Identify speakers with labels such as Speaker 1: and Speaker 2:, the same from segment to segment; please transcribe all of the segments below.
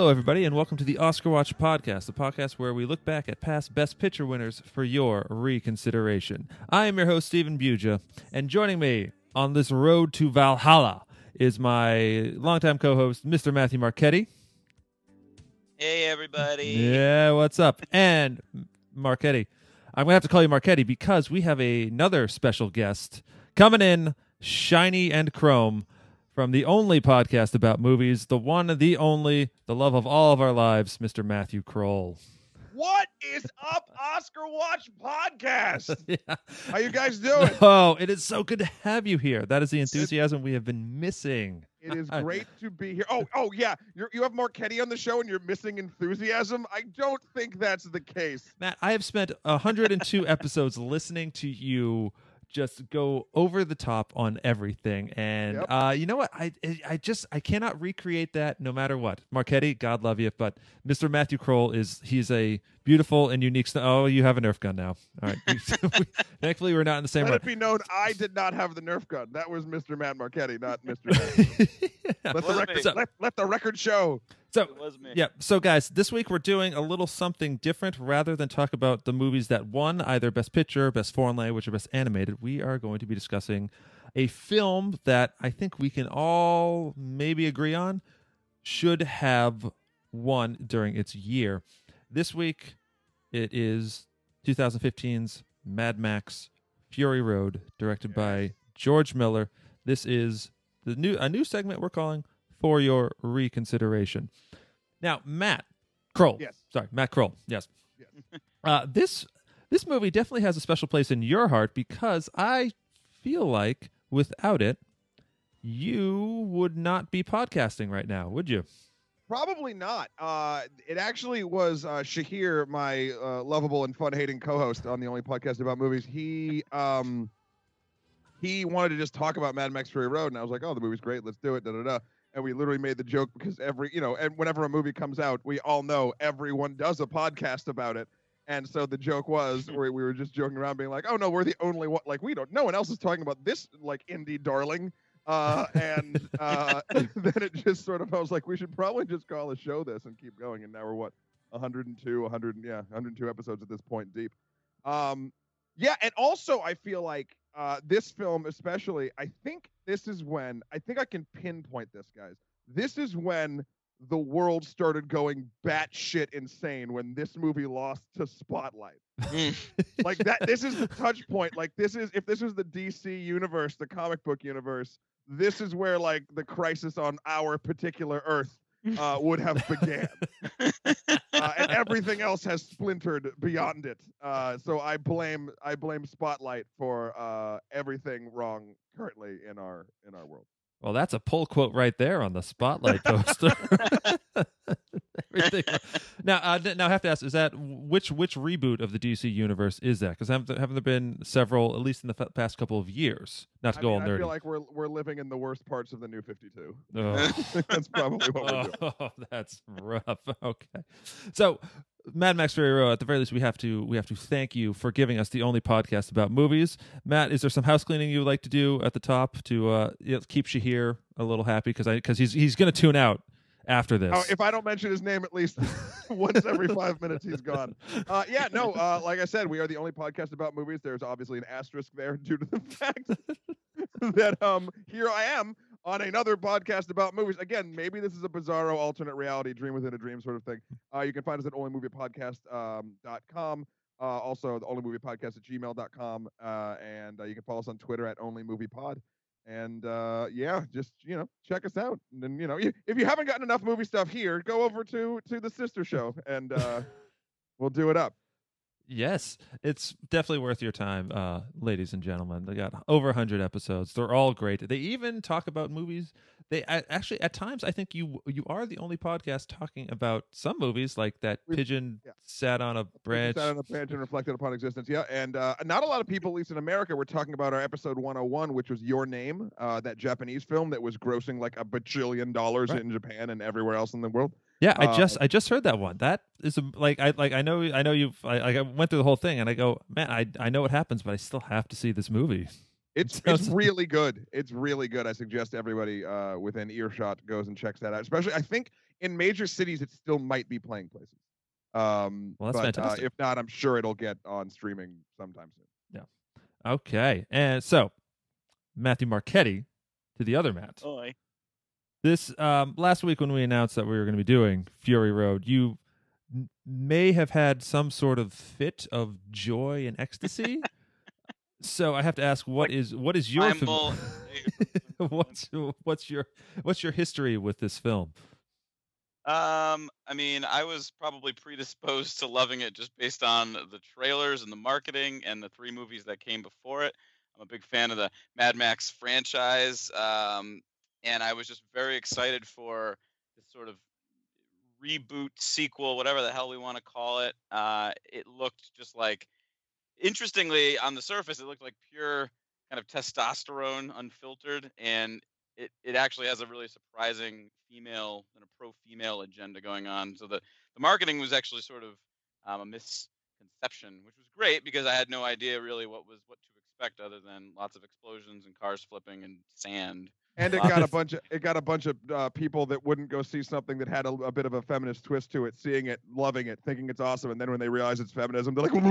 Speaker 1: Hello, everybody, and welcome to the Oscar Watch Podcast, the podcast where we look back at past Best Picture winners for your reconsideration. I am your host, Stephen Buja, and joining me on this road to Valhalla is my longtime co host, Mr. Matthew Marchetti.
Speaker 2: Hey, everybody.
Speaker 1: Yeah, what's up? And Marchetti. I'm going to have to call you Marchetti because we have another special guest coming in, shiny and chrome, from the only podcast about movies, the one, the only, the love of all of our lives, Mr. Matthew Krol.
Speaker 3: What is up, Oscar Watch Podcast?
Speaker 1: yeah.
Speaker 3: How you guys doing?
Speaker 1: Oh, it is so good to have you here. That is the enthusiasm we have been missing.
Speaker 3: It is great to be here. Oh, oh yeah, You're, you have Marchetti on the show, and you're missing enthusiasm. I don't think that's the case.
Speaker 1: Matt, I have spent 102 episodes listening to you just go over the top on everything and
Speaker 3: Yep.
Speaker 1: uh, you know what I, I I just i cannot recreate that no matter what marchetti god love you but mr matthew krol is he's a beautiful and unique st- oh you have a nerf gun now all right thankfully we're not in the same
Speaker 3: Let
Speaker 1: room
Speaker 3: it be known, I did not have the Nerf gun. That was Mr. Matt Marchetti, not Mr. Matt. Let the record let, let the record show.
Speaker 1: So
Speaker 2: It was me.
Speaker 1: Yeah. So, guys, this week we're doing a little something different. Rather than talk about the movies that won either Best Picture, Best Foreign Language, or Best Animated, we are going to be discussing a film that I think we can all maybe agree on should have won during its year. This week, it is 2015's Mad Max Fury Road, directed by George Miller. This is the new a new segment we're calling for your reconsideration. Now, Matt Krol.
Speaker 3: Yes.
Speaker 1: Sorry, Matt Krol. Yes.
Speaker 3: Yes.
Speaker 1: Uh, this this movie definitely has a special place in your heart because I feel like without it, you would not be podcasting right now, would you?
Speaker 3: Probably not. Uh, it actually was uh, Shahir, my uh, lovable and fun-hating co-host on the only podcast about movies. He um, he wanted to just talk about Mad Max Fury Road, and I was like, "Oh, the movie's great. Let's do it." Da da da. And we literally made the joke because every you know, and whenever a movie comes out, we all know everyone does a podcast about it. And so the joke was, we, we were just joking around, being like, "Oh no, we're the only one. Like we don't. No one else is talking about this like indie darling." Uh, and uh, then it just sort of, I was like, we should probably just call a show this and keep going. And now we're what, 102, 100, yeah, 102 episodes at this point deep. Um, yeah, and also I feel like uh, this film, especially, I think this is when I think I can pinpoint this, guys. This is when the world started going batshit insane when this movie lost to Spotlight
Speaker 2: Mm.
Speaker 3: like that this is the touch point like this is if this was the dc universe the comic book universe this is where like the crisis on our particular earth uh, would have began. Uh, and everything else has splintered beyond it. Uh, so i blame i blame spotlight for uh, everything wrong currently in our in our world.
Speaker 1: Well, that's a pull quote right there on the spotlight poster. Everything. Now, uh, now I have to ask: Is that which which reboot of the DC universe is that? Because haven't, there- haven't there been several, at least in the f- past couple of years? Not to
Speaker 3: I,
Speaker 1: go
Speaker 3: mean,
Speaker 1: all
Speaker 3: I feel like we're we're living in the worst parts of the new 52
Speaker 1: Oh.
Speaker 3: that's probably what we're doing
Speaker 1: Oh, that's rough. Okay, so Mad Max Fury Road. At the very least, we have to we have to thank you for giving us the only podcast about movies. Matt, is there some house cleaning you would like to do at the top to uh, keep Shahir a little happy because I because he's he's going to tune out after this.
Speaker 3: Oh, if I don't mention his name at least once every five minutes, he's gone. Uh, yeah, no, uh, like I said, we are the only podcast about movies. There's obviously an asterisk there due to the fact that um, here I am on another podcast about movies. Again, maybe this is a bizarro alternate reality, dream within a dream sort of thing. Uh, you can find us at onlymoviepodcast.com. Um, dot com. uh, also, the only movie podcast at gmail.com. Uh, and uh, you can follow us on Twitter at onlymoviepod. And uh, yeah, just you know, check us out. And then you know, if you haven't gotten enough movie stuff here, go over to to the sister show, and uh, we'll do it up.
Speaker 1: Yes, it's definitely worth your time, uh, ladies and gentlemen. They got over 100 episodes. They're all great. They even talk about movies. They a- actually, at times, I think you you are the only podcast talking about some movies, like that
Speaker 3: We've-
Speaker 1: pigeon
Speaker 3: yeah.
Speaker 1: sat on a branch.
Speaker 3: Sat on a branch and reflected upon existence. Yeah, and uh, not a lot of people, at least in America, were talking about our episode 101, which was Your Name, uh, that Japanese film that was grossing like a bajillion dollars
Speaker 1: Right.
Speaker 3: in Japan and everywhere else in the world.
Speaker 1: Yeah, I
Speaker 3: Uh,
Speaker 1: just I just heard that one. That is a, like I like I know I know you've I, I went through the whole thing and I go man I I know what happens but I still have to see this movie.
Speaker 3: It's
Speaker 1: Sounds-
Speaker 3: it's really good. It's really good. I suggest everybody uh, within earshot goes and checks that out. Especially, I think in major cities it still might be playing places. Um,
Speaker 1: Well, that's
Speaker 3: but,
Speaker 1: fantastic.
Speaker 3: Uh, if not, I'm sure it'll get on streaming sometime soon. Yeah.
Speaker 1: Okay, and so Matthew Marchetti to the other Matt.
Speaker 2: Oi.
Speaker 1: This um, last week when we announced that we were going to be doing Fury Road, you n- may have had some sort of fit of joy and ecstasy. so I have to ask, what is what is your fam- what's what's your what's your history with this film?
Speaker 2: Um, I mean, I was probably predisposed to loving it just based on the trailers and the marketing and the three movies that came before it. I'm a big fan of the Mad Max franchise, um, and I was just very excited for this sort of reboot sequel, whatever the hell we want to call it. Uh, it looked just like, interestingly, on the surface, it looked like pure kind of testosterone, unfiltered, and it, it actually has a really surprising female and a pro female agenda going on. So the, the marketing was actually sort of um, a misconception, which was great because I had no idea really what was what to expect other than lots of explosions and cars flipping and sand.
Speaker 3: And it got a bunch of it got a bunch of uh, people that wouldn't go see something that had a, a bit of a feminist twist to it, seeing it, loving it, thinking it's awesome, and then when they realize it's feminism, they're like, "What?"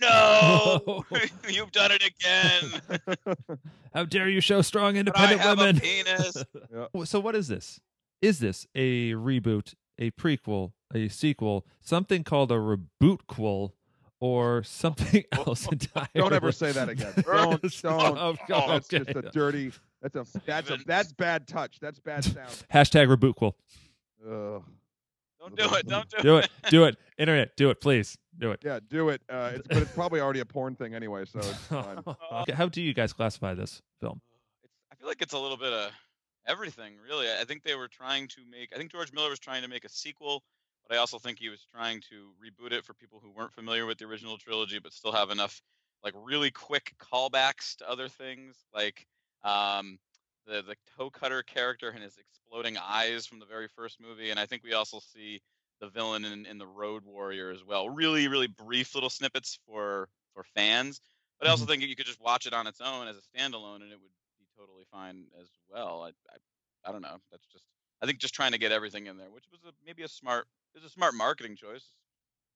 Speaker 2: No, you've done it again.
Speaker 1: How dare you show strong
Speaker 2: But I
Speaker 1: independent
Speaker 2: have
Speaker 1: women?
Speaker 2: a penis.
Speaker 1: Well, So what is this? Is this a reboot, a prequel, a sequel, something called a rebootquel, or something else entirely?
Speaker 3: Don't ever say that again. Don't don't.
Speaker 1: Oh,
Speaker 3: That's
Speaker 1: okay.
Speaker 3: just a dirty. That's a that's a that's bad touch. That's bad sound.
Speaker 1: Hashtag rebootquel.
Speaker 3: Ugh.
Speaker 2: Don't do it. Don't do, it.
Speaker 1: Do it. Do it. Internet. Do it, please. Do it.
Speaker 3: Yeah, do it. Uh, it's, but it's probably already a porn thing anyway, so it's fine.
Speaker 1: okay. How do you guys classify this film?
Speaker 2: I feel like it's a little bit of everything, really. I think they were trying to make. I think George Miller was trying to make a sequel, but I also think he was trying to reboot it for people who weren't familiar with the original trilogy, but still have enough like really quick callbacks to other things, like um, the the toe cutter character and his exploding eyes from the very first movie, and I think we also see the villain in, in the Road Warrior as well. Really, really brief little snippets for for fans. But I also think you could just watch it on its own as a standalone, and it would be totally fine as well. I, I, I don't know. That's just I think just trying to get everything in there, which was a, maybe a smart, it was a smart marketing choice.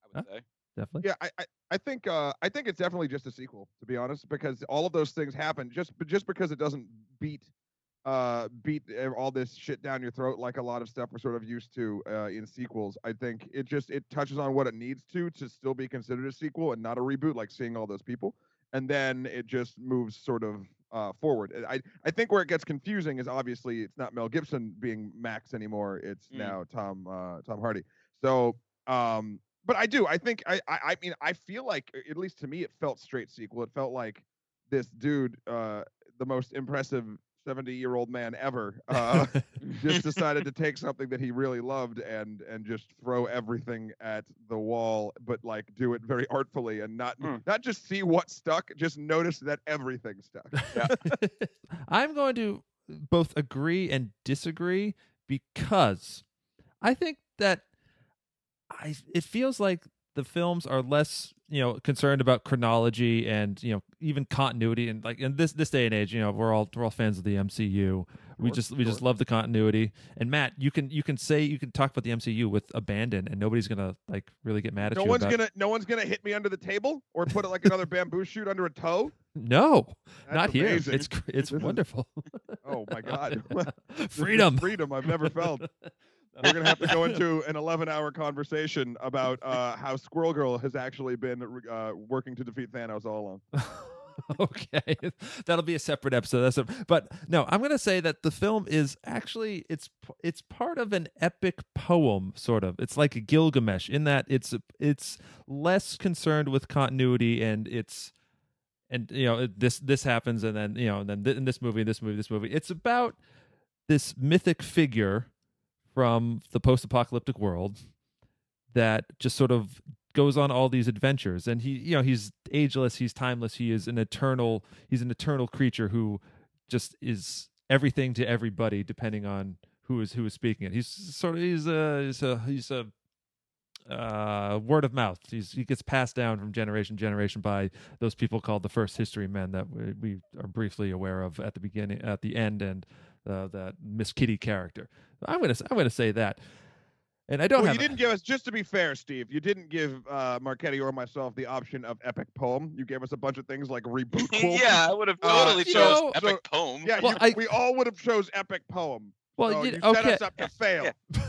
Speaker 2: I would say.
Speaker 1: Definitely.
Speaker 3: Yeah, I, I, I think uh, I think it's definitely just a sequel, to be honest, because all of those things happen just just because it doesn't beat uh beat all this shit down your throat like a lot of stuff we're sort of used to uh, in sequels. I think it just it touches on what it needs to to still be considered a sequel and not a reboot, like seeing all those people, and then it just moves sort of uh, forward. I I think where it gets confusing is obviously it's not Mel Gibson being Max anymore. It's
Speaker 2: Mm.
Speaker 3: now Tom uh, Tom Hardy. So um but I do. I think I, I I mean I feel like at least to me it felt straight sequel. It felt like this dude, uh, the most impressive seventy year old man ever, uh, just decided to take something that he really loved and and just throw everything at the wall, but like do it very artfully and not
Speaker 2: Hmm.
Speaker 3: not just see what stuck, just notice that everything stuck. Yeah.
Speaker 1: I'm going to both agree and disagree because I think that I it feels like the films are less you know concerned about chronology and you know even continuity and like in this this day and age you know we're all we're all fans of the MCU we just we just love the continuity. And Matt you can you can say you can talk about the MCU with abandon and nobody's gonna like really get mad at
Speaker 3: No
Speaker 1: you
Speaker 3: one's
Speaker 1: about
Speaker 3: gonna no one's gonna hit me under the table or put it like another bamboo shoot under a toe.
Speaker 1: no
Speaker 3: That's
Speaker 1: not here. it's it's wonderful.
Speaker 3: Oh my god.
Speaker 1: Freedom.
Speaker 3: freedom I've never felt. We're gonna have to go into an 11-hour conversation about uh, how Squirrel Girl has actually been uh, working to defeat Thanos all along.
Speaker 1: okay. That'll be a separate episode. That's a, but no i'm gonna say that the film is actually it's it's part of an epic poem sort of. It's like a gilgamesh in that it's it's less concerned with continuity and it's and you know this this happens and then you know and then th- in this movie this movie this movie. It's about this mythic figure from the post-apocalyptic world that just sort of goes on all these adventures and he you know he's ageless he's timeless he is an eternal he's an eternal creature who just is everything to everybody depending on who is who is speaking it he's sort of he's a he's a he's a uh, word of mouth. He's, he gets passed down from generation to generation by those people called the first history men that we, we are briefly aware of at the beginning, at the end, and uh, that Miss Giddy character. I'm gonna I'm gonna say that. And I don't
Speaker 3: well,
Speaker 1: have
Speaker 3: you didn't give us, just to be fair, Steve, you didn't give uh, Marchetti or myself the option of epic poem. You gave us a bunch of things like reboot
Speaker 2: yeah, I would have
Speaker 3: Uh,
Speaker 2: totally
Speaker 1: you
Speaker 2: chose
Speaker 1: know-
Speaker 2: epic
Speaker 3: so-
Speaker 2: poem.
Speaker 3: Yeah,
Speaker 1: Well,
Speaker 3: you,
Speaker 1: I-
Speaker 3: we all would have chose epic poem.
Speaker 1: Well,
Speaker 3: so
Speaker 1: you-
Speaker 3: you set
Speaker 1: okay.
Speaker 3: us up to fail.
Speaker 2: Yeah.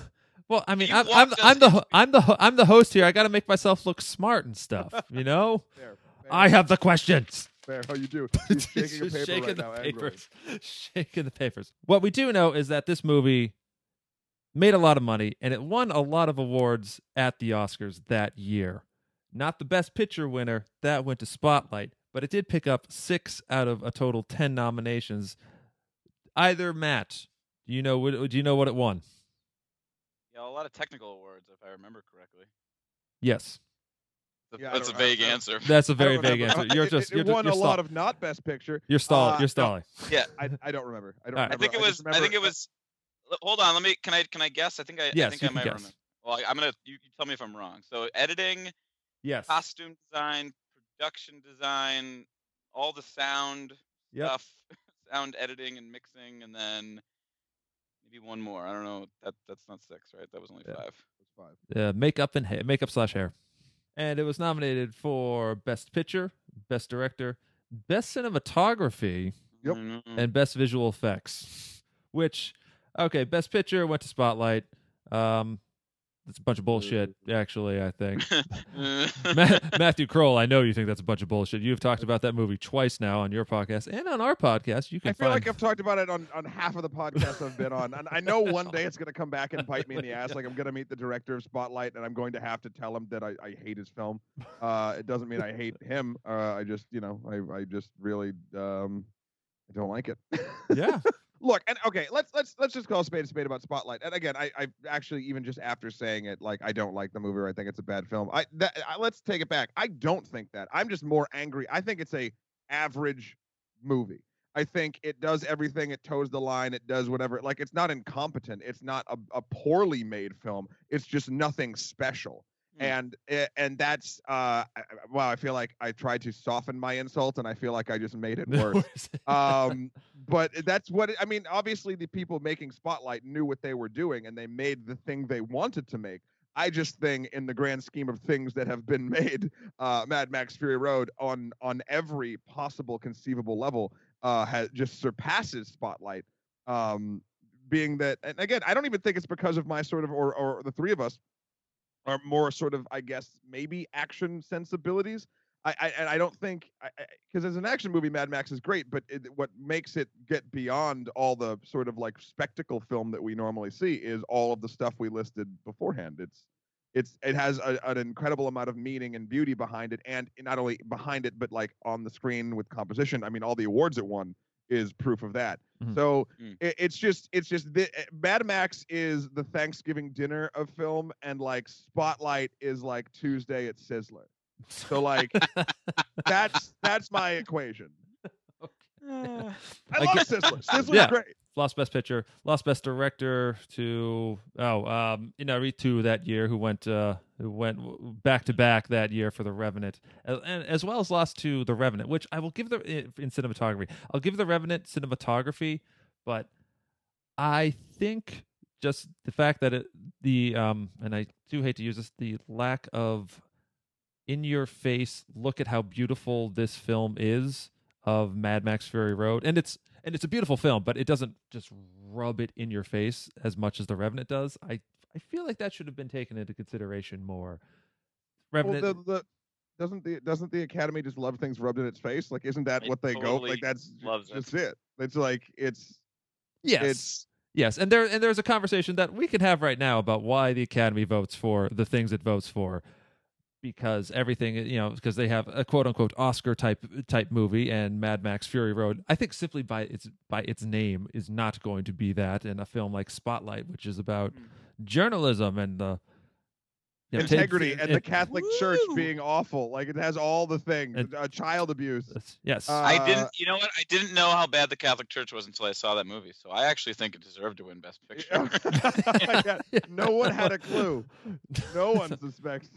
Speaker 1: Well, I mean,
Speaker 2: You
Speaker 1: I'm I'm, I'm the ho- I'm the ho- I'm the host here. I got to make myself look smart and stuff. You know,
Speaker 3: Fair, fair,
Speaker 1: I have the questions.
Speaker 3: fair. How you do? He's shaking a paper
Speaker 1: shaking
Speaker 3: right
Speaker 1: the
Speaker 3: now. angrily.
Speaker 1: papers. Shaking the papers. What we do know is that this movie made a lot of money and it won a lot of awards at the Oscars that year. Not the best picture winner, that went to Spotlight, but it did pick up 6 out of a total 10 nominations. Either Matt, do you know do you know what it won?
Speaker 2: Yeah, a lot of technical awards, if I remember correctly.
Speaker 1: Yes.
Speaker 3: Yeah,
Speaker 2: That's a vague
Speaker 3: I
Speaker 2: answer.
Speaker 1: That's a
Speaker 3: I
Speaker 1: very vague
Speaker 3: remember.
Speaker 1: answer. You're just
Speaker 3: it,
Speaker 1: you're,
Speaker 3: won
Speaker 1: you're
Speaker 3: a lot of not best picture.
Speaker 1: you're stalling.
Speaker 3: uh,
Speaker 1: you're
Speaker 3: no.
Speaker 1: stalling.
Speaker 2: Yeah,
Speaker 3: I, I don't remember. I don't.
Speaker 1: All right.
Speaker 2: I think it was.
Speaker 3: just
Speaker 2: I, think it was. L- Hold on. Let me. Can I? Can I guess? I think I.
Speaker 1: Yes,
Speaker 2: I think
Speaker 1: you
Speaker 2: I
Speaker 1: can
Speaker 2: might
Speaker 1: guess.
Speaker 2: remember. Well, I, I'm gonna. You, you tell me if I'm wrong. So editing,
Speaker 1: Yes.
Speaker 2: costume design, production design, all the sound
Speaker 1: Yep.
Speaker 2: stuff, sound editing and mixing, and then maybe one more. I don't know. That that's not six, right? That was only
Speaker 1: Yeah.
Speaker 2: five.
Speaker 3: It's five.
Speaker 1: uh, makeup and hair, makeup slash hair, and it was nominated for best picture, best director, best cinematography,
Speaker 3: Yep.
Speaker 2: Mhm.
Speaker 1: and best visual effects. Which, okay, best picture went to Spotlight. Um, it's a bunch of bullshit, actually. I think Matthew Krol. I know you think that's a bunch of bullshit. You've talked about that movie twice now on your podcast and on our podcast. You can
Speaker 3: I feel
Speaker 1: find
Speaker 3: like I've talked about it on, on half of the podcasts I've been on, and I know one day it's going to come back and bite me in the ass. Like I'm going to meet the director of Spotlight, and I'm going to have to tell him that I, I hate his film. Uh, it doesn't mean I hate him. Uh, I just, you know, I, I just really um, I don't like it.
Speaker 1: yeah.
Speaker 3: Look, and okay, let's let's let's just call spade a spade about Spotlight. And again, I I actually even just after saying it, like I don't like the movie or I think it's a bad film. I that I, let's take it back. I don't think that. I'm just more angry. I think it's a average movie. I think it does everything. It toes the line. It does whatever. Like it's not incompetent. It's not a, a poorly made film. It's just nothing special.
Speaker 2: Hmm.
Speaker 3: And eh, and that's uh wow. I feel like I tried to soften my insult, and I feel like I just made it worse um but that's what it, i mean obviously the people making spotlight knew what they were doing and they made the thing they wanted to make i just think in the grand scheme of things that have been made uh mad max fury road on on every possible conceivable level uh has just surpasses spotlight um being that and again i don't even think it's because of my sort of or or the three of us are more sort of i guess maybe action sensibilities I, I and I don't think because as an action movie, Mad Max is great, but it, what makes it get beyond all the sort of like spectacle film that we normally see is all of the stuff we listed beforehand. It's it's it has a, an incredible amount of meaning and beauty behind it, and not only behind it, but like on the screen with composition. I mean, all the awards it won is proof of that.
Speaker 1: Mhm.
Speaker 3: So
Speaker 2: Mm.
Speaker 3: it, it's just it's just the, eh, Mad Max is the Thanksgiving dinner of film, and like Spotlight is like Tuesday at Sizzler. So like that's that's my equation. I
Speaker 1: I
Speaker 3: love
Speaker 1: get-
Speaker 3: Sizzler. Sizzler's
Speaker 1: Yeah.
Speaker 3: great.
Speaker 1: lost best picture, lost best director to oh um Inarritu that year who went uh went back to back that year for the Revenant and, and as well as lost to the Revenant, which I will give the in cinematography. I'll give the Revenant cinematography, but I think just the fact that it the um and I do hate to use this the lack of in your face look at how beautiful this film is of Mad Max Fury Road and it's and it's a beautiful film but it doesn't just rub it in your face as much as the Revenant does I I feel like that should have been taken into consideration more
Speaker 3: Well, the, the doesn't the doesn't the Academy just love things rubbed in its face? Like, isn't that
Speaker 2: It
Speaker 3: what they go?
Speaker 2: totally
Speaker 3: Like, that's j-
Speaker 2: loves it.
Speaker 3: just it. It's like it's
Speaker 1: yes
Speaker 3: it's
Speaker 1: Yes, and there and there's a conversation that we can have right now about why the Academy votes for the things it votes for, because everything you know because they have a quote unquote Oscar type type movie and Mad Max Fury Road. I think simply by its by its name is not going to be that, and a film like Spotlight, which is about
Speaker 2: Mm.
Speaker 1: Journalism and the Yeah, take-
Speaker 3: integrity, and the
Speaker 1: it-
Speaker 3: Catholic Church being awful. Like it has all the things.
Speaker 1: And-
Speaker 3: uh, child abuse.
Speaker 1: Yes.
Speaker 3: Uh,
Speaker 2: I didn't. You know what? I didn't know how bad the Catholic Church was until I saw that movie. So I actually think it deserved to win Best Picture.
Speaker 3: Yeah, no one had a clue. No one suspects.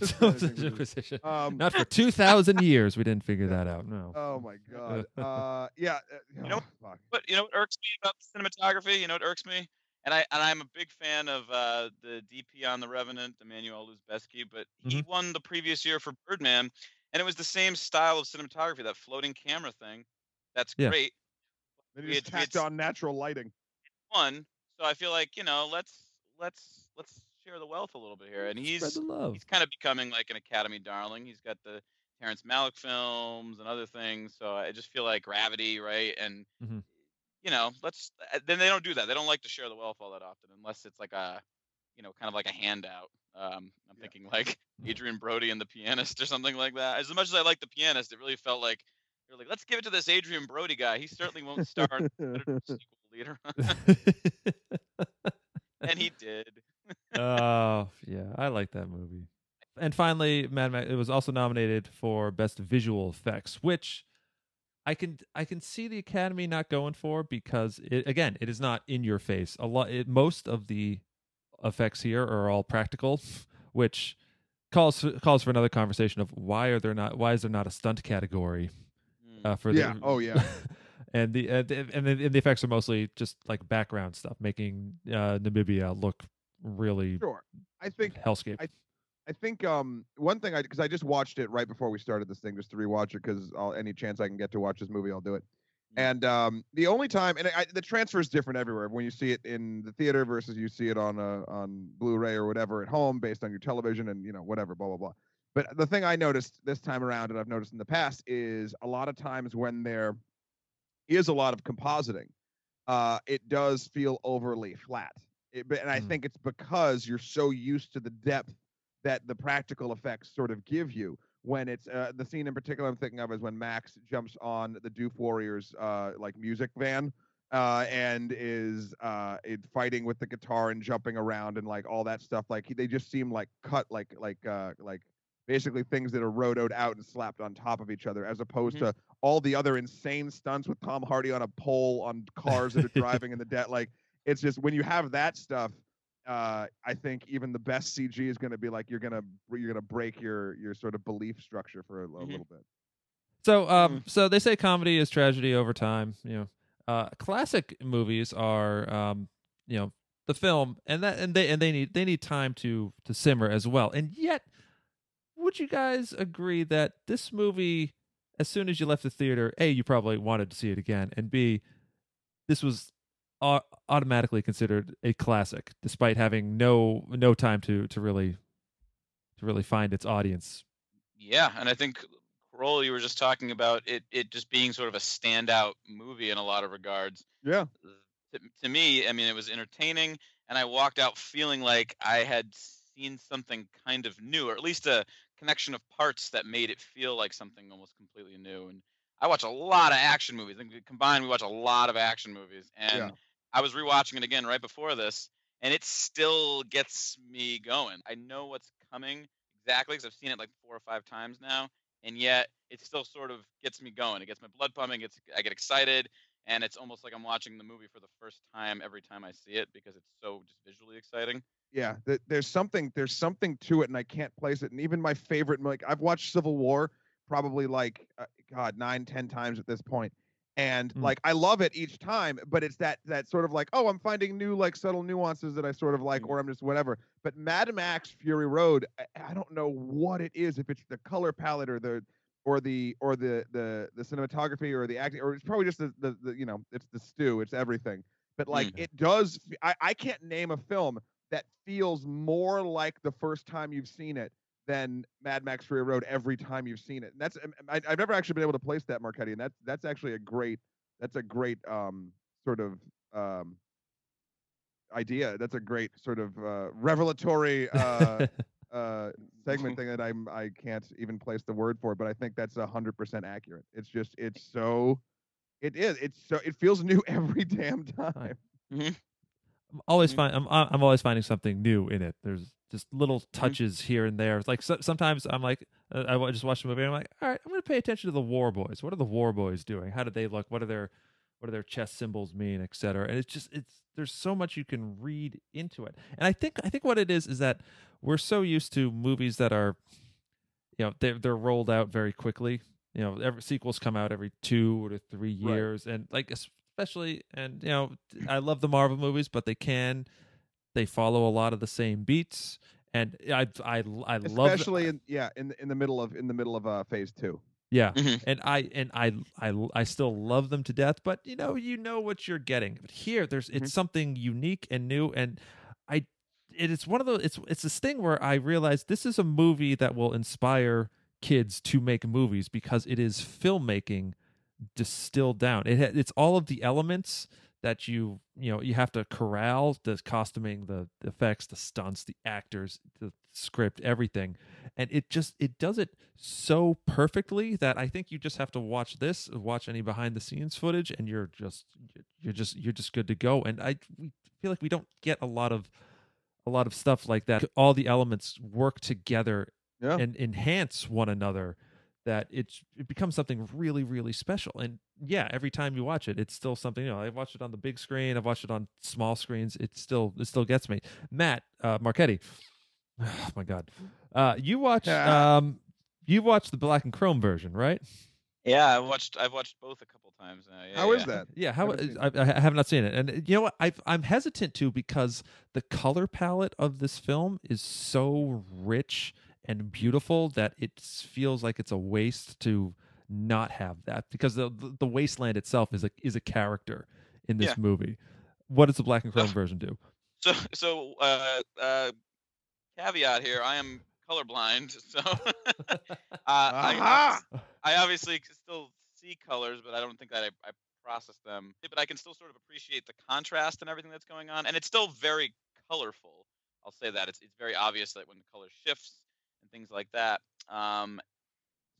Speaker 1: No
Speaker 3: anything
Speaker 1: such
Speaker 3: to
Speaker 1: a
Speaker 3: do.
Speaker 1: position.
Speaker 3: Um,
Speaker 1: Not for two thousand years. We didn't figure that out. No.
Speaker 3: oh my god. Uh, yeah. uh,
Speaker 2: You know-
Speaker 3: oh, fuck.
Speaker 2: But you know what irks me about cinematography? You know what irks me? And I and I'm a big fan of uh, the DP on The Revenant, Emmanuel Lubezki, but he won the previous year for Birdman, and it was the same style of cinematography, that floating camera thing. That's
Speaker 1: Yeah.
Speaker 2: great.
Speaker 3: Then
Speaker 2: we
Speaker 3: you just
Speaker 2: had- we
Speaker 3: tacked on natural lighting.
Speaker 2: One, so I feel like you know, let's let's let's share the wealth a little bit here. And he's
Speaker 1: love.
Speaker 2: he's kind of becoming like an Academy darling. He's got the Terrence Malick films and other things. So I just feel like Gravity, right? And
Speaker 1: Mhm.
Speaker 2: You know, let's uh, then they don't do that. They don't like to share the wealth all that often, unless it's like a you know, kind of like a handout. Um, I'm
Speaker 3: Yeah.
Speaker 2: thinking like Adrien Brody and the Pianist or something like that. As much as I like the Pianist, it really felt like they're like, let's give it to this Adrien Brody guy. He certainly won't star in the sequel later, and he did.
Speaker 1: oh yeah, I like that movie. And finally, Mad Max. It was also nominated for best visual effects, which I can I can see the Academy not going for because it again it is not in your face. A lot. It, most of the effects here are all practical, which calls calls for another conversation of why are there not why is there not a stunt category
Speaker 2: Hmm.
Speaker 1: uh, for
Speaker 3: Yeah,
Speaker 1: the
Speaker 3: oh, yeah.
Speaker 1: and the uh, the- and the, and the effects are mostly just like background stuff, making uh, Namibia look really
Speaker 3: Sure. I think
Speaker 1: hellscape.
Speaker 3: I- I think um one thing I because I just watched it right before we started this thing just to rewatch it because any chance I can get to watch this movie I'll do it.
Speaker 2: Mm.
Speaker 3: And um the only time and I, the transfer is different everywhere when you see it in the theater versus you see it on uh, on Blu-ray or whatever at home based on your television and you know whatever blah blah blah. But the thing I noticed this time around and I've noticed in the past is a lot of times when there is a lot of compositing, uh, it does feel overly flat. It, but- and I
Speaker 1: Hmm.
Speaker 3: think it's because you're so used to the depth that the practical effects sort of give you. When it's uh, the scene in particular I'm thinking of is when Max jumps on the Doof Warriors uh, like music van uh, and is uh, it fighting with the guitar and jumping around and like all that stuff. Like they just seem like cut like like uh, like basically things that are rotoed out and slapped on top of each other, as opposed
Speaker 2: Mhm.
Speaker 3: to all the other insane stunts with Tom Hardy on a pole on cars that are driving in the debt. Like it's just when you have that stuff, uh, I think even the best CG is going to be like you're gonna you're gonna break your your sort of belief structure for a, a
Speaker 2: Mhm.
Speaker 3: little bit.
Speaker 1: So, um,
Speaker 3: Mm.
Speaker 1: so they say comedy is tragedy over time. You know, uh, classic movies are, um, you know, the film, and that, and they, and they need, they need time to to simmer as well. And yet, would you guys agree that this movie, as soon as you left the theater, a, you probably wanted to see it again, and b, this was au- automatically considered a classic, despite having no no time to to really to really find its audience.
Speaker 2: Yeah, and I think Krol, you were just talking about it, it just being sort of a standout movie in a lot of regards.
Speaker 3: Yeah,
Speaker 2: To, to me, I mean, it was entertaining, and I walked out feeling like I had seen something kind of new, or at least a connection of parts that made it feel like something almost completely new. And I watch a lot of action movies. I think we- combined, we watch a lot of action movies, and
Speaker 3: Yeah.
Speaker 2: I was rewatching it again right before this, and it still gets me going. I know what's coming exactly because I've seen it like four or five times now, and yet it still sort of gets me going. It gets my blood pumping. It's I get excited, and it's almost like I'm watching the movie for the first time every time I see it because it's so just visually exciting.
Speaker 3: yeah. Th- there's something there's something to it, and I can't place it. And even my favorite, like I've watched Civil War probably like uh, God nine ten times at this point, and
Speaker 1: Mm.
Speaker 3: like I love it each time. But it's that that sort of like oh I'm finding new like subtle nuances that I sort of like,
Speaker 2: Mm.
Speaker 3: or I'm just whatever. But Mad Max Fury Road, I, I don't know what it is. If it's the color palette or the or the or the the the cinematography or the acting or it's probably just the, the, the you know it's the stew it's everything but like
Speaker 1: Mm.
Speaker 3: it does I, I can't name a film that feels more like the first time you've seen it than Mad Max Fury Road every time you've seen it and that's um, I, I've never actually been able to place that Marchetti and that's that's actually a great that's a great um sort of um idea that's a great sort of uh revelatory uh uh segment thing that I'm I can't even place the word for, but I think that's a hundred percent accurate. It's just it's so it is it's so it feels new every damn time.
Speaker 1: I'm always
Speaker 2: Mhm.
Speaker 1: find I'm I'm always finding something new in it. There's just little
Speaker 3: Mm-hmm.
Speaker 1: touches here and there. Like so, sometimes I'm like, uh, I just watched the movie. And I'm like, all right, I'm going to pay attention to the War Boys. What are the War Boys doing? How do they look? What are their what do their chess symbols mean, et cetera? And it's just it's there's so much you can read into it. And I think I think what it is is that we're so used to movies that are, you know, they're they're rolled out very quickly. You know, every sequels come out every two to three
Speaker 3: Right.
Speaker 1: years, and like especially, and you know, I love the Marvel movies, but they can they follow a lot of the same beats, and I I I love
Speaker 3: Especially in yeah in the, in the middle of in the middle of uh, phase two.
Speaker 1: yeah,
Speaker 2: Mhm.
Speaker 1: and I and I I I still love them to death, but you know you know what you're getting. But here, there's
Speaker 3: Mhm.
Speaker 1: it's something unique and new, and I it is one of those it's it's this thing where I realize this is a movie that will inspire kids to make movies because it is filmmaking distilled down. It ha- it's all of the elements that you you know you have to corral the costuming, the, effects, the stunts, the actors, the script, everything, and it just it does it so perfectly that I think you just have to watch this, watch any behind the scenes footage, and you're just you're just you're just good to go. And I we feel like we don't get a lot of a lot of stuff like that. All the elements work together
Speaker 3: Yeah.
Speaker 1: and enhance one another that it's it becomes something really really special and yeah every time you watch it it's still something you know i've watched it on the big screen i've watched it on small screens it still it still gets me matt uh marchetti oh my god uh you watch um you watched the black and chrome version right
Speaker 2: Yeah, I watched. I've watched both a couple times now. Yeah,
Speaker 3: How is
Speaker 2: yeah.
Speaker 3: that?
Speaker 1: yeah how I, I have not seen it and uh, you know what I've, i'm hesitant to because the color palette of this film is so rich and beautiful that it feels like it's a waste to not have that because the the, the wasteland itself is a is a character in this
Speaker 2: Yeah.
Speaker 1: movie what does the black and chrome version do
Speaker 2: So, so uh, uh, caveat here: I am colorblind, so uh, I,
Speaker 3: Aha!
Speaker 2: I obviously c- still see colors, but I don't think that I, I process them. But I can still sort of appreciate the contrast and everything that's going on, and it's still very colorful. I'll say that it's it's very obvious that when the color shifts and things like that. Um,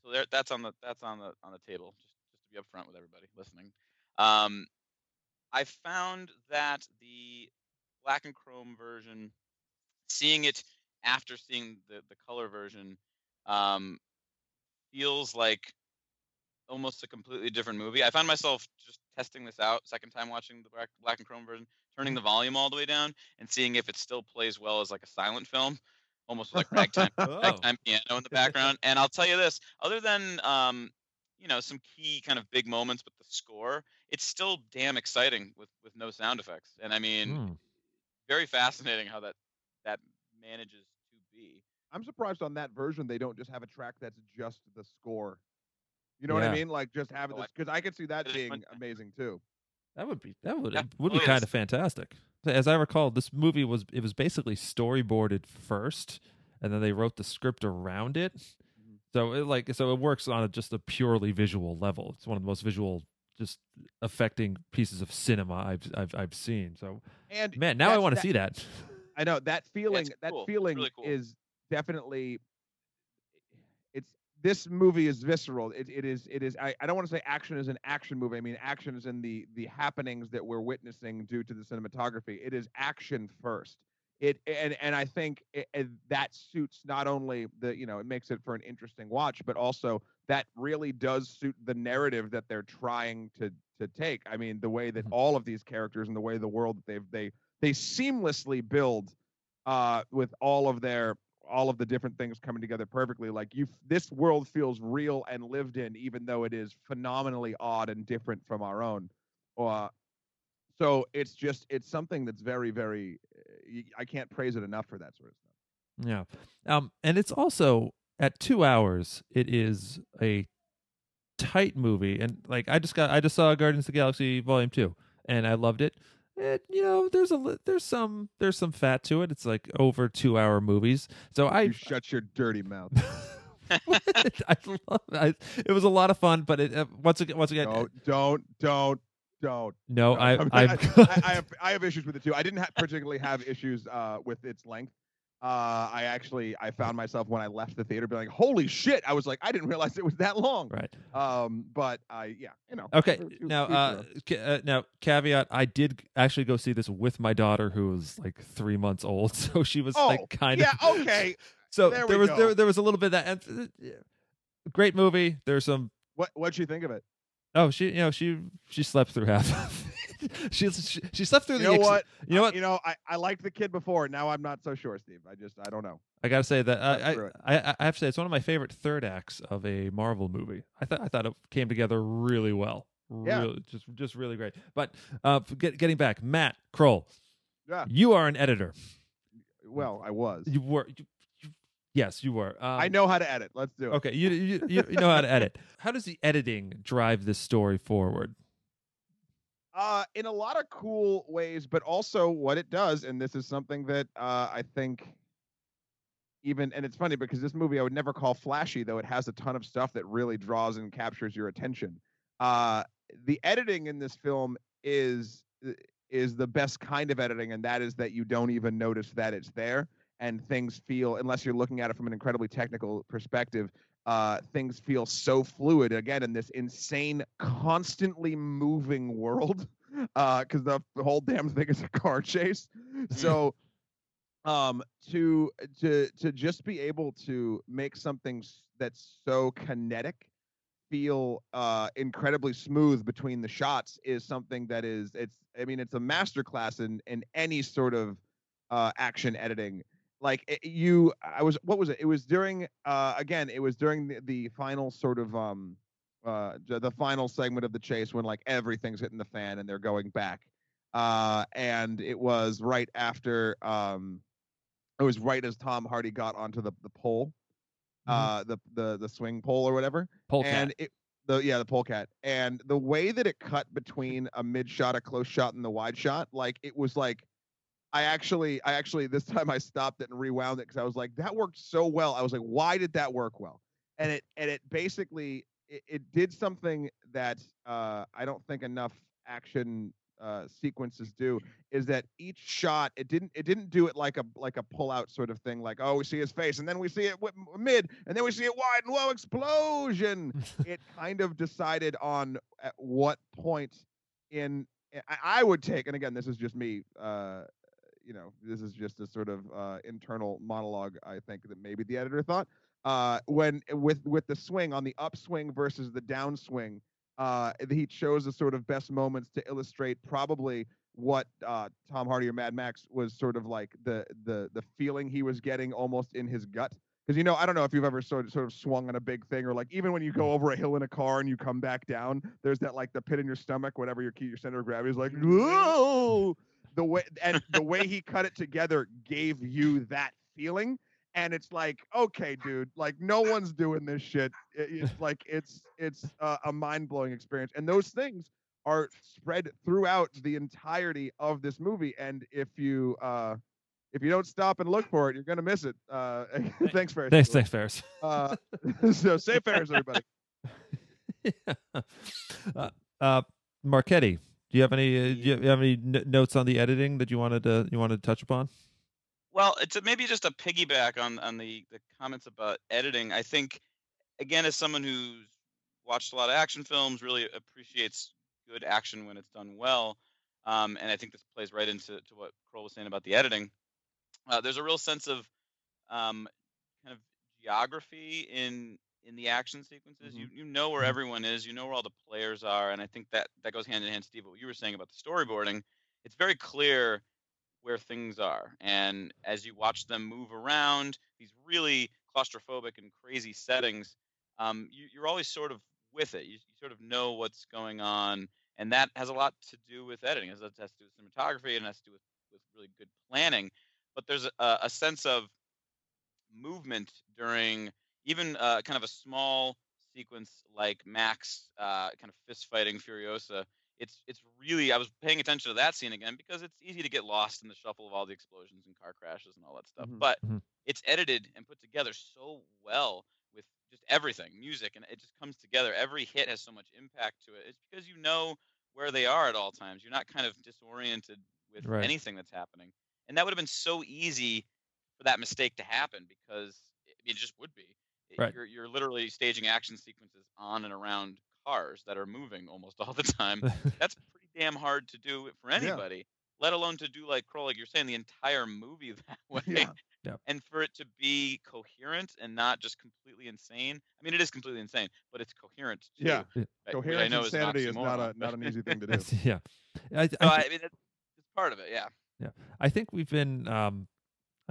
Speaker 2: so there, that's on the that's on the on the table. Just just to be upfront with everybody listening. Um, I found that the black and chrome version, seeing it after seeing the the color version, um, feels like almost a completely different movie. I found myself just testing this out second time watching the black, black and chrome version, turning the volume all the way down and seeing if it still plays well as like a silent film, almost like ragtime
Speaker 1: Oh.
Speaker 2: ragtime piano in the background. And I'll tell you this, other than um, you know, some key kind of big moments with the score, it's still damn exciting with with no sound effects. And I mean,
Speaker 1: Hmm.
Speaker 2: very fascinating how that that manages to be.
Speaker 3: I'm surprised on that version they don't just have a track that's just the score. You know what I mean? Like just have
Speaker 2: Oh,
Speaker 3: this because I could see that being amazing too.
Speaker 1: That would be that would
Speaker 2: Yeah.
Speaker 1: would
Speaker 2: Oh,
Speaker 1: be
Speaker 2: yes.
Speaker 1: kind of fantastic. As I recall, this movie was it was basically storyboarded first, and then they wrote the script around it. So it like so it works on a, just a purely visual level. It's one of the most visual, just affecting pieces of cinema I've I've, I've seen. So
Speaker 3: And
Speaker 1: man, now I want to see that.
Speaker 3: I know that feeling.
Speaker 2: it's
Speaker 3: that
Speaker 2: cool.
Speaker 3: Feeling
Speaker 2: really cool.
Speaker 3: is definitely. This movie is visceral. It, it is. It is. I, I don't want to say action is an action movie. I mean action is in the the happenings that we're witnessing due to the cinematography. It is action first. It and and I think it, it- that suits not only the you know it makes it for an interesting watch, but also that really does suit the narrative that they're trying to to take. I mean the way that
Speaker 1: Mhm.
Speaker 3: all of these characters and the way the world that they've they they seamlessly build uh, with all of their all of the different things coming together perfectly. Like you, this world feels real and lived in, even though it is phenomenally odd and different from our own. Uh, so it's just it's something that's very very. I can't praise it enough for that sort of stuff.
Speaker 1: Yeah, um, and it's also at two hours. It is a tight movie, and like I just got I just saw Guardians of the Galaxy Volume Two, and I loved it. It you know there's a there's some there's some fat to it. It's like over two hour movies, so I
Speaker 3: you shut your dirty mouth.
Speaker 1: I love I, it was a lot of fun, but it uh, once again once again
Speaker 3: don't don't don't don't.
Speaker 1: no I
Speaker 3: I, I, I, I have I have issues with it too. I didn't ha- particularly have issues uh, with its length. Uh, I actually I found myself when I left the theater being like, "Holy shit!" I was like, I didn't realize it was that long.
Speaker 1: Right.
Speaker 3: Um, but I yeah, you know.
Speaker 1: Okay.
Speaker 3: to- to
Speaker 1: Now,
Speaker 3: each their
Speaker 1: uh, ca- uh, now, caveat: I did actually go see this with my daughter, who was like three months old, so she was
Speaker 3: oh
Speaker 1: like kind
Speaker 3: yeah,
Speaker 1: of yeah.
Speaker 3: okay.
Speaker 1: So
Speaker 3: there
Speaker 1: there was
Speaker 3: go.
Speaker 1: there, there was a little bit of that. And, uh, yeah. Great movie. There's some.
Speaker 3: What what'd you think of it?
Speaker 1: Oh, she you know she she slept through half. of it. she, she slept through
Speaker 3: You
Speaker 1: the.
Speaker 3: know
Speaker 1: ex-
Speaker 3: what?
Speaker 1: You know what?
Speaker 3: You know, I, I liked the kid before. Now I'm not so sure, Steve. I just I don't know.
Speaker 1: I gotta say that I. I I I have to say it's one of my favorite third acts of a Marvel movie. I thought I thought it came together really well.
Speaker 3: Yeah.
Speaker 1: Really, just just really great. But uh, get, getting back, Matt Krol,
Speaker 3: Yeah.
Speaker 1: you are an editor.
Speaker 3: Well, I was.
Speaker 1: You were. You, you, yes, you were. Um,
Speaker 3: I know how to edit. Let's do it.
Speaker 1: Okay, you, you you you know how to edit. How does the editing drive this story forward?
Speaker 3: Uh, in a lot of cool ways, but also what it does, and this is something that uh, I think even, and it's funny because this movie I would never call flashy, though it has a ton of stuff that really draws and captures your attention. Uh, the editing in this film is uh, is the best kind of editing, and that is that you don't even notice that it's there, and things feel, unless you're looking at it from an incredibly technical perspective, uh, things feel so fluid again in this insane, constantly moving world. Because the, the whole damn thing is a car chase. So, um, to to to just be able to make something that's so kinetic feel uh incredibly smooth between the shots is something that is it's i mean it's a masterclass in in any sort of uh action editing like it, you i was what was it it was during uh again it was during the, the final sort of um uh the final segment of the chase when like everything's hitting the fan and they're going back uh and it was right after um it was right as tom hardy got onto the the pole uh the the the swing pole or whatever
Speaker 1: Polecat.
Speaker 3: and it the yeah the polecat and the way that it cut between a mid shot a close shot and the wide shot like it was like i actually i actually this time i stopped it and rewound it because i was like that worked so well. I was like why did that work well? And it and it basically it, it did something that uh i don't think enough action uh sequences do is that each shot it didn't it didn't do it like a like a pull out sort of thing like oh we see his face and then we see it wi- mid and then we see it wide and whoa explosion. It kind of decided on at what point in I, I would take and again this is just me uh you know this is just a sort of uh internal monologue i think that maybe the editor thought uh when with with the swing on the upswing versus the downswing uh he chose the sort of best moments to illustrate probably what uh tom hardy or mad max was sort of like the the the feeling he was getting almost in his gut. Because you know i don't know if you've ever sort of, sort of swung on a big thing or like even when you go over a hill in a car and you come back down there's that like the pit in your stomach whatever your key your center of gravity is like whoa the way and the way he cut it together gave you that feeling. And it's like okay dude like no one's doing this shit. It- it's like it's it's uh, a mind-blowing experience. And those things are spread throughout the entirety of this movie. And if you uh if you don't stop and look for it you're gonna miss it. Uh thanks Ferris
Speaker 1: Thanks, thanks, Ferris.
Speaker 3: uh so say Ferris everybody.
Speaker 1: Uh, uh, Marchetti, do you have any? Uh, do you have any n- notes on the editing that you wanted to you wanted to touch upon?
Speaker 2: Well, it's a, maybe just a piggyback on on the the comments about editing. I think again, as someone who's watched a lot of action films, really appreciates good action when it's done well. Um, and I think this plays right into to what Krol was saying about the editing. Uh, there's a real sense of um, kind of geography in in the action sequences. You you know where
Speaker 1: Mhm.
Speaker 2: everyone is, you know where all the players are, and I think that that goes hand in hand, Steve. What you were saying about the storyboarding, it's very clear where things are, and as you watch them move around these really claustrophobic and crazy settings, um, you, you're always sort of with it. You, you sort of know what's going on, and that has a lot to do with editing. It has, it has to do with cinematography, and it has to do with, with really good planning. But there's a, a sense of movement during even uh, kind of a small sequence like Max uh, kind of fist fighting Furiosa. It's it's really I was paying attention to that scene again because it's easy to get lost in the shuffle of all the explosions and car crashes and all that stuff.
Speaker 3: Mhm.
Speaker 2: But
Speaker 1: Mhm.
Speaker 2: it's edited and put together so well with just everything, music, and it just comes together. Every hit has so much impact to it. It's because you know where they are at all times. You're not kind of disoriented with
Speaker 1: Right.
Speaker 2: anything that's happening. And that would have been so easy for that mistake to happen because I mean, it just would be.
Speaker 1: Right.
Speaker 2: You're you're literally staging action sequences on and around cars that are moving almost all the time. That's pretty damn hard to do for anybody, let alone to do like Krol, like you're saying, the entire movie that way.
Speaker 3: Yeah.
Speaker 1: Yep.
Speaker 2: And for it to be coherent and not just completely insane. I mean, it is completely insane, but it's coherent too.
Speaker 3: Yeah.
Speaker 1: Yeah.
Speaker 2: right, I
Speaker 3: Coherent
Speaker 2: know is
Speaker 3: insanity is not a not an easy thing to do.
Speaker 1: Yeah. I,
Speaker 2: So,
Speaker 1: I,
Speaker 2: I, mean, it's, it's part of it. Yeah. Yeah.
Speaker 1: I think we've been um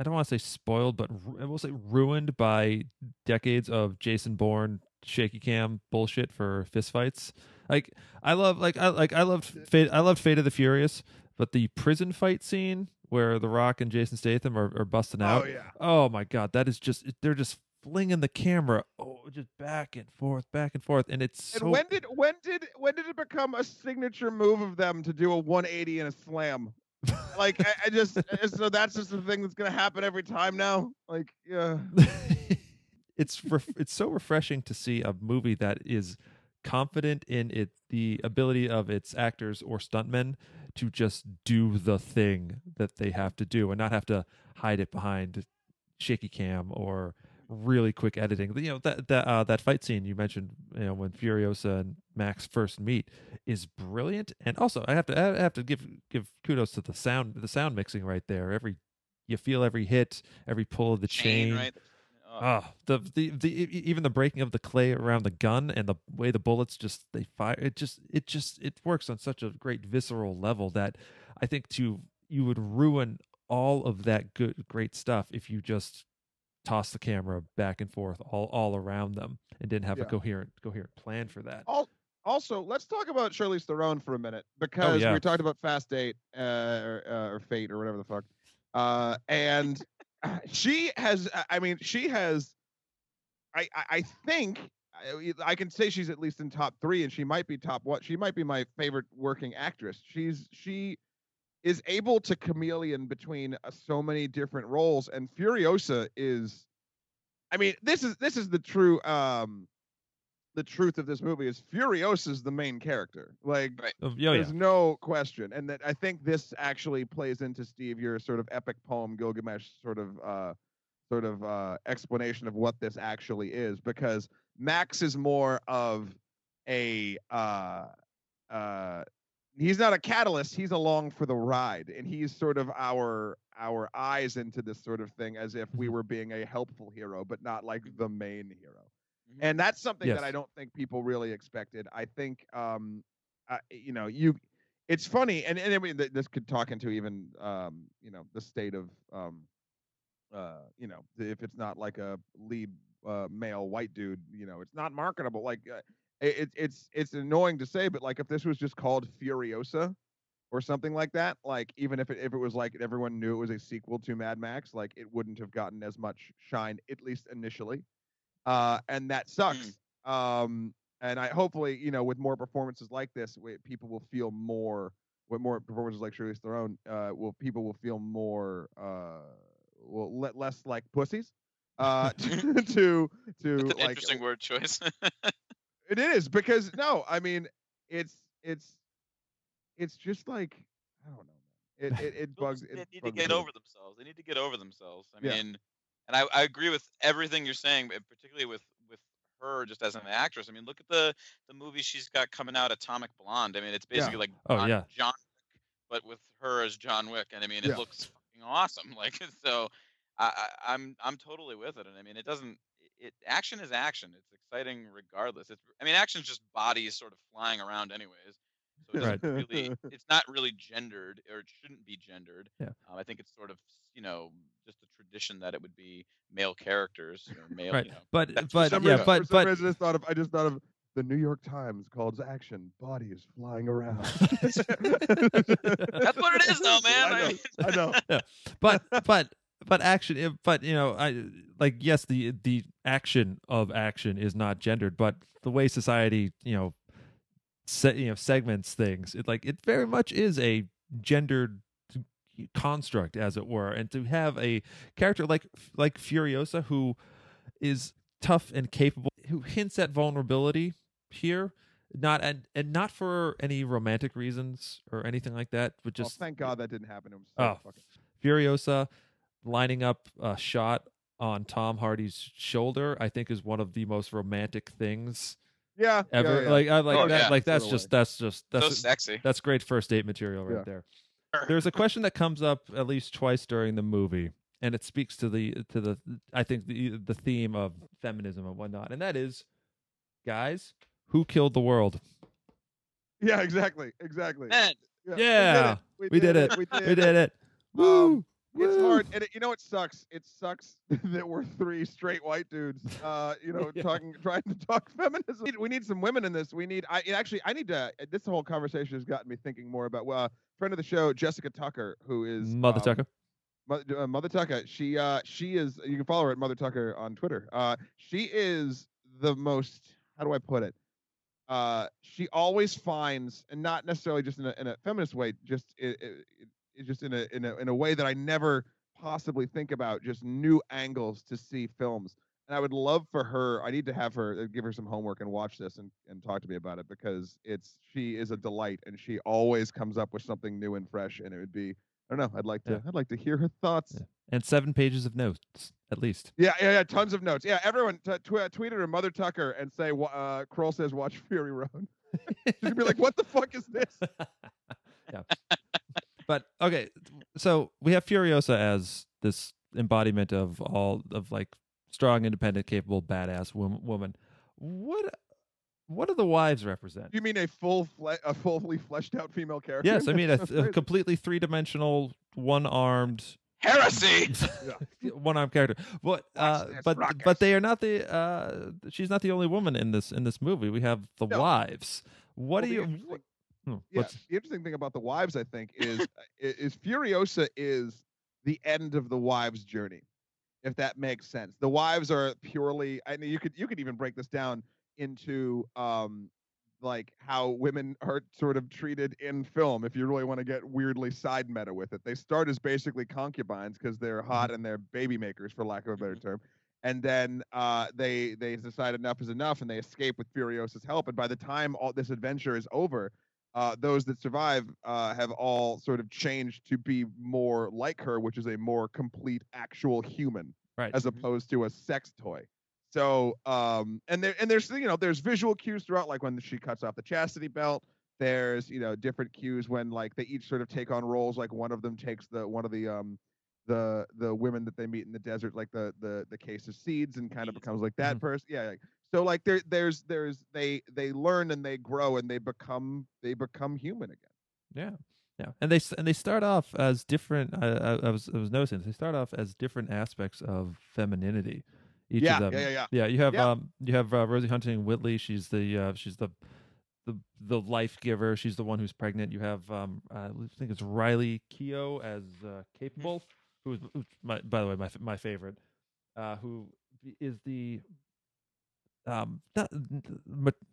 Speaker 1: I don't want to say spoiled, but I will say ruined by decades of Jason Bourne shaky cam bullshit for fistfights. Like I love like I like I loved Fate I loved Fate of the Furious, but the prison fight scene where The Rock and Jason Statham are, are busting oh, out.
Speaker 3: Oh yeah.
Speaker 1: Oh my god, that is just they're just flinging the camera oh just back and forth, back and forth, and it's
Speaker 3: And
Speaker 1: so
Speaker 3: when did when did when did it become a signature move of them to do a 180 and a slam? Like I, I just so that's just the thing that's gonna happen every time now. Like yeah,
Speaker 1: it's ref- it's so refreshing to see a movie that is confident in it the ability of its actors or stuntmen to just do the thing that they have to do and not have to hide it behind shaky cam or really quick editing. You know that that uh, that fight scene you mentioned, you know when Furiosa and Max first meet is brilliant, and also I have to I have to give give kudos to the sound the sound mixing right there. Every you feel every hit, every pull of the chain,
Speaker 2: right? Oh,
Speaker 1: Ah, the, the the even the breaking of the clay around the gun and the way the bullets just they fire it just it just it works on such a great visceral level that I think to you would ruin all of that good great stuff if you just toss the camera back and forth all all around them and didn't have a
Speaker 3: Yeah.
Speaker 1: coherent coherent plan for that.
Speaker 3: Al- Also, let's talk about Charlize Theron for a minute because
Speaker 1: yeah.
Speaker 3: we talked about Fast Date uh, or, uh, or Fate or whatever the fuck, uh, and she has. I- mean, she has. I I, I think I, I can say she's at least in top three, and she might be top one. She might be my favorite working actress. She's she is able to chameleon between uh, so many different roles, and Furiosa is. I mean, this is this is the true um the truth of this movie is Furiosa is the main character. Like
Speaker 2: Right.
Speaker 1: Oh, yeah, yeah.
Speaker 3: there's no question. And that I think this actually plays into Steve your sort of epic poem Gilgamesh sort of uh sort of uh explanation of what this actually is because Max is more of a uh uh he's not a catalyst he's along for the ride and he's sort of our our eyes into this sort of thing as if we
Speaker 1: Mhm.
Speaker 3: were being a helpful hero but not like the main hero
Speaker 2: mhm.
Speaker 3: and that's something that I don't think people really expected. I think, um, uh, you know, you, it's funny, and, and I mean, th- this could talk into even, um, you know, the state of, um, uh, you know, if it's not like a lead uh, male white dude, you know, it's not marketable. Like, uh, it, it, it's it's annoying to say, but like if this was just called Furiosa or something like that, like even if it if it was like everyone knew it was a sequel to Mad Max, like it wouldn't have gotten as much shine, at least initially uh, and that sucks. Um, and I hopefully, you know, with more performances like this, people will feel more. With more performances like Charlize Theron, uh, will people will feel more, uh, will let less like pussies, uh, to to, to
Speaker 2: That's an
Speaker 3: like
Speaker 2: interesting word choice.
Speaker 3: it is because no, I mean, it's it's it's just like I don't know, man. It it, it
Speaker 2: Well,
Speaker 3: bugs.
Speaker 2: They
Speaker 3: it
Speaker 2: need to get
Speaker 3: me.
Speaker 2: over themselves. They need to get over themselves. I
Speaker 3: Yeah.
Speaker 2: mean, and I, I agree with everything you're saying, but particularly with with her just as an actress. I mean, look at the the movie she's got coming out, Atomic Blonde. I mean, it's
Speaker 3: Yeah.
Speaker 2: basically like
Speaker 1: Oh,
Speaker 2: John,
Speaker 1: yeah.
Speaker 2: John Wick, but with her as John Wick, and I mean, it
Speaker 3: Yeah.
Speaker 2: looks fucking awesome. Like so, I, I I'm I'm totally with it. And I mean, it doesn't. It action is action. It's exciting regardless. It's I mean, action is just bodies sort of flying around anyways. So it
Speaker 1: Right.
Speaker 2: doesn't really, it's not really gendered, or it shouldn't be gendered.
Speaker 1: Yeah.
Speaker 2: Um, I think it's sort of, you know, just a tradition that it would be male characters or male,
Speaker 1: Right.
Speaker 2: you know.
Speaker 1: But but yeah,
Speaker 3: reason-
Speaker 1: but but
Speaker 3: reason I just thought of I just thought of the New York Times calls action bodies flying around.
Speaker 2: That's what it is, though, man.
Speaker 3: I know. I know. Yeah.
Speaker 1: but but but action but you know i like yes the the action of action is not gendered but the way society you know se- you know segments things it like it very much is a gendered construct as it were and to have a character like like furiosa who is tough and capable who hints at vulnerability here not and and not for any romantic reasons or anything like that but
Speaker 3: Well,
Speaker 1: just
Speaker 3: thank God that didn't happen. It was so
Speaker 1: Oh.
Speaker 3: fucking
Speaker 1: Furiosa, lining up a shot on Tom Hardy's shoulder, I think is one of the most romantic things
Speaker 3: Yeah. yeah,
Speaker 1: ever.
Speaker 3: yeah.
Speaker 1: Like I like
Speaker 2: Oh,
Speaker 1: that.
Speaker 2: yeah.
Speaker 1: Like that's just that's just that's
Speaker 2: so sexy.
Speaker 1: that's great first date material right
Speaker 3: Yeah.
Speaker 1: there. There's a question that comes up at least twice during the movie, and it speaks to the to the I think the the theme of feminism and whatnot, and that is, guys, who killed the world?
Speaker 3: yeah, exactly, exactly.
Speaker 2: Men.
Speaker 1: Yeah,
Speaker 3: we
Speaker 1: we
Speaker 3: did,
Speaker 1: did it.
Speaker 3: We did,
Speaker 1: We did it.
Speaker 3: Um,
Speaker 1: Woo!
Speaker 3: It's hard, and it, you know it sucks. It sucks that we're three straight white dudes, uh, you know,
Speaker 1: Yeah.
Speaker 3: talking, trying to talk feminism. We need- some women in this. We need. I actually, I need to. This whole conversation has gotten me thinking more about. Well, friend of the show, Jessica Tucker, who is
Speaker 1: Mother
Speaker 3: um,
Speaker 1: Tucker.
Speaker 3: Mother, uh, Mother Tucker. She uh she is you can follow her at Mother Tucker on Twitter. Uh she is the most how do I put it? Uh she always finds and not necessarily just in a, in a feminist way, just it, it, it just in a in a in a way that I never possibly think about just new angles to see films. And I would love for her. I need to have her uh, give her some homework and watch this and, and talk to me about it because it's she is a delight and she always comes up with something new and fresh. And it would be I don't know. I'd like to.
Speaker 1: Yeah.
Speaker 3: I'd like to hear her thoughts.
Speaker 1: Yeah. And seven pages of notes at least.
Speaker 3: Yeah, yeah, yeah. Tons of notes. Yeah, everyone t- tw- tweet her Mother Tucker and say, uh, "Krol says watch Fury Road." Gonna be like, "What the fuck is this?"
Speaker 1: yeah. But okay, so we have Furiosa as this embodiment of all of like strong, independent, capable, badass woman. What what do the wives represent?
Speaker 3: You mean a full, fle- a fully fleshed out female character?
Speaker 1: Yes, I mean a, a completely three dimensional, one armed,
Speaker 2: Heresy.
Speaker 1: one armed character. But uh, but
Speaker 3: ruckus.
Speaker 1: but they are not the. Uh, she's not the only woman in this in this movie. We have the
Speaker 3: No.
Speaker 1: wives. What
Speaker 3: Well,
Speaker 1: do you? Hmm,
Speaker 3: Yeah, the interesting thing about the wives, I think, is uh, is Furiosa is the end of the wives' journey, if that makes sense. The wives are purely. I mean, you could you could even break this down into um like how women are sort of treated in film if you really want to get weirdly side meta with it they start as basically concubines because they're hot and they're baby makers for lack of a better term and then uh, they they decide enough is enough and they escape with furiosa's help and by the time all this adventure is over uh, those that survive uh, have all sort of changed to be more like her which is a more complete actual human
Speaker 1: right.
Speaker 3: as opposed to a sex toy. So, um, and there and there's you know there's visual cues throughout, like when she cuts off the chastity belt. There's you know different cues when like they each sort of take on roles. Like one of them takes the one of the um the the women that they meet in the desert, like the the the case of seeds, and kind of becomes like that
Speaker 1: Mhm.
Speaker 3: person. Yeah. Like, so like there there's there's they they learn and they grow and they become they become human again.
Speaker 1: Yeah, yeah, and they and they start off as different. I, I, I was I was noticing they start off as different aspects of femininity. Each
Speaker 3: yeah,
Speaker 1: of them.
Speaker 3: yeah, yeah, yeah.
Speaker 1: Yeah, you have
Speaker 3: Yeah.
Speaker 1: um you have uh, Rosie Huntington Whiteley. She's the uh, she's the the the life giver. She's the one who's pregnant. You have um I think it's Riley Keough as uh, capable, who is who's my by the way my my favorite, uh, who is the um not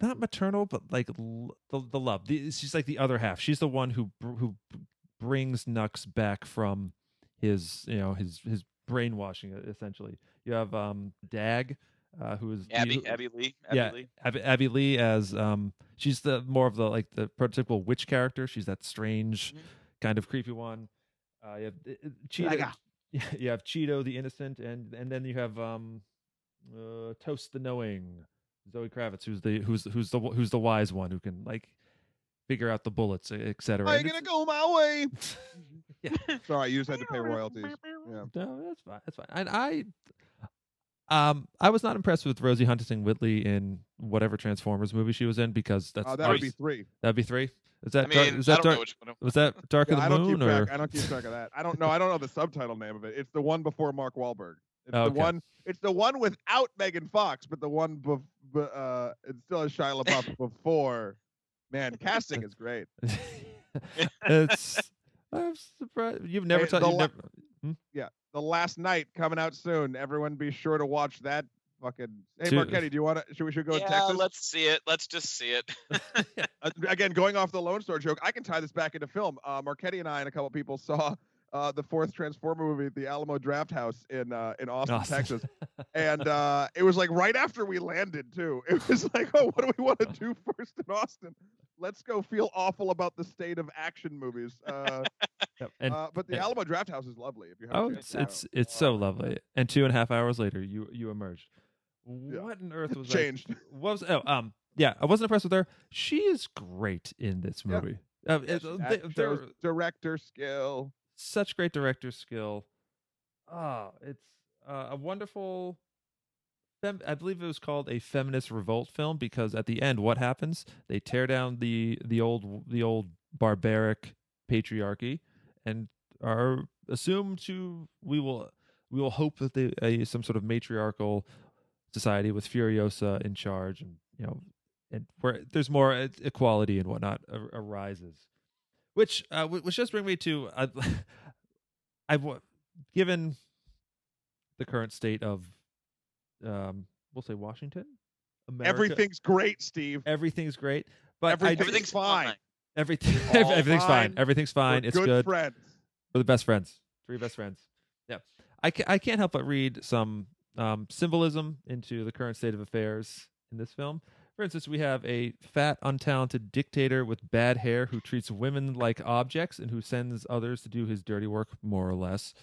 Speaker 1: not maternal but like l- the the love. The, she's like the other half. She's the one who br- who brings Nux back from his you know his his brainwashing essentially. You have um Dag, uh, who is
Speaker 2: Abbey,
Speaker 1: who-
Speaker 2: Abbey Lee. Abbey
Speaker 1: yeah,
Speaker 2: Lee.
Speaker 1: Abbey, Abbey Lee as um she's the more of the like the prototypical witch character. She's that strange
Speaker 2: Mhm.
Speaker 1: kind of creepy one. Uh, you have uh,
Speaker 3: Cheedo.
Speaker 1: You have Cheedo the innocent, and and then you have um uh, Toast the knowing Zoe Kravitz, who's the who's who's the who's the wise one who can like figure out the bullets, etc.
Speaker 3: I'm gonna go my way.
Speaker 1: Yeah.
Speaker 3: Sorry, you just had to pay royalties. Yeah.
Speaker 1: No, that's fine. That's fine. And I, um, I was not impressed with Rosie Huntington Whiteley in whatever Transformers movie she was in because that's
Speaker 3: Oh, that would be three.
Speaker 1: that'd be three. Is that
Speaker 2: I
Speaker 1: dark, is that dark,
Speaker 2: know which one.
Speaker 1: was that Dark
Speaker 3: Yeah,
Speaker 1: of
Speaker 3: I
Speaker 1: the
Speaker 3: don't
Speaker 1: Moon
Speaker 3: keep
Speaker 1: or
Speaker 3: track. I don't keep track of that. I don't know. I don't know the subtitle name of it. It's the one before Mark Wahlberg. It's
Speaker 1: Oh,
Speaker 3: the one. It's the one without Megan Fox, but the one bef- be, uh, it still has Shia LaBeouf before. Man, casting is great.
Speaker 1: it's I'm surprised you've never
Speaker 3: Hey,
Speaker 1: ta-
Speaker 3: the
Speaker 1: you've
Speaker 3: la- The Last Knight coming out soon. Everyone, be sure to watch that. Fucking. Hey,
Speaker 1: Dude.
Speaker 3: Marchetti, do you want to? Should we should go to
Speaker 2: yeah,
Speaker 3: Texas?
Speaker 2: let's see it. Let's just see it.
Speaker 3: uh, again, going off the Lone Star joke, I can tie this back into film. Uh, Marchetti and I and a couple people saw uh, the fourth Transformer movie at the Alamo Drafthouse in uh, in Austin,
Speaker 1: Austin.
Speaker 3: Texas, and uh, it was like right after we landed too. It was like, oh, what do we want to do first in Austin? Let's go feel awful about the state of action movies. Uh,
Speaker 1: Yep. And
Speaker 3: uh, but the
Speaker 1: and-
Speaker 3: Alamo Drafthouse is lovely. If you have
Speaker 1: oh, it's it's it's so
Speaker 3: Uh,
Speaker 1: lovely. And two and a half hours later, you you emerged.
Speaker 3: Yeah.
Speaker 1: What on earth was I-
Speaker 3: changed.
Speaker 1: what was oh um yeah I wasn't impressed with her. She is great in this
Speaker 3: Yeah.
Speaker 1: movie. Uh,
Speaker 3: Yeah,
Speaker 1: it-
Speaker 3: she-
Speaker 1: they-
Speaker 3: that
Speaker 1: they're
Speaker 3: shows director skill.
Speaker 1: Such great director skill. Ah, it's uh, a wonderful. Fem- I believe it was called a feminist revolt film because at the end, what happens? They tear down the the old the old barbaric patriarchy and are assumed to we will we will hope that they a some sort of matriarchal society with Furiosa in charge and you know and where there's more equality and whatnot ar- arises which uh, which does bring me to uh, I've given the current state of um we'll say Washington America,
Speaker 3: Everything's great, Steve.
Speaker 1: everything's great but I
Speaker 2: Everything's
Speaker 3: fine.
Speaker 2: fine.
Speaker 1: everything everything's fine
Speaker 3: fine.
Speaker 1: everything's fine
Speaker 3: We're
Speaker 1: it's
Speaker 3: good,
Speaker 1: good
Speaker 3: friends.
Speaker 1: we're the best friends. Three best friends. Yeah. I, ca- I can't help but read some um, symbolism into the current state of affairs in this film. For instance, we have a fat, untalented dictator with bad hair who treats women like objects and who sends others to do his dirty work, more or less.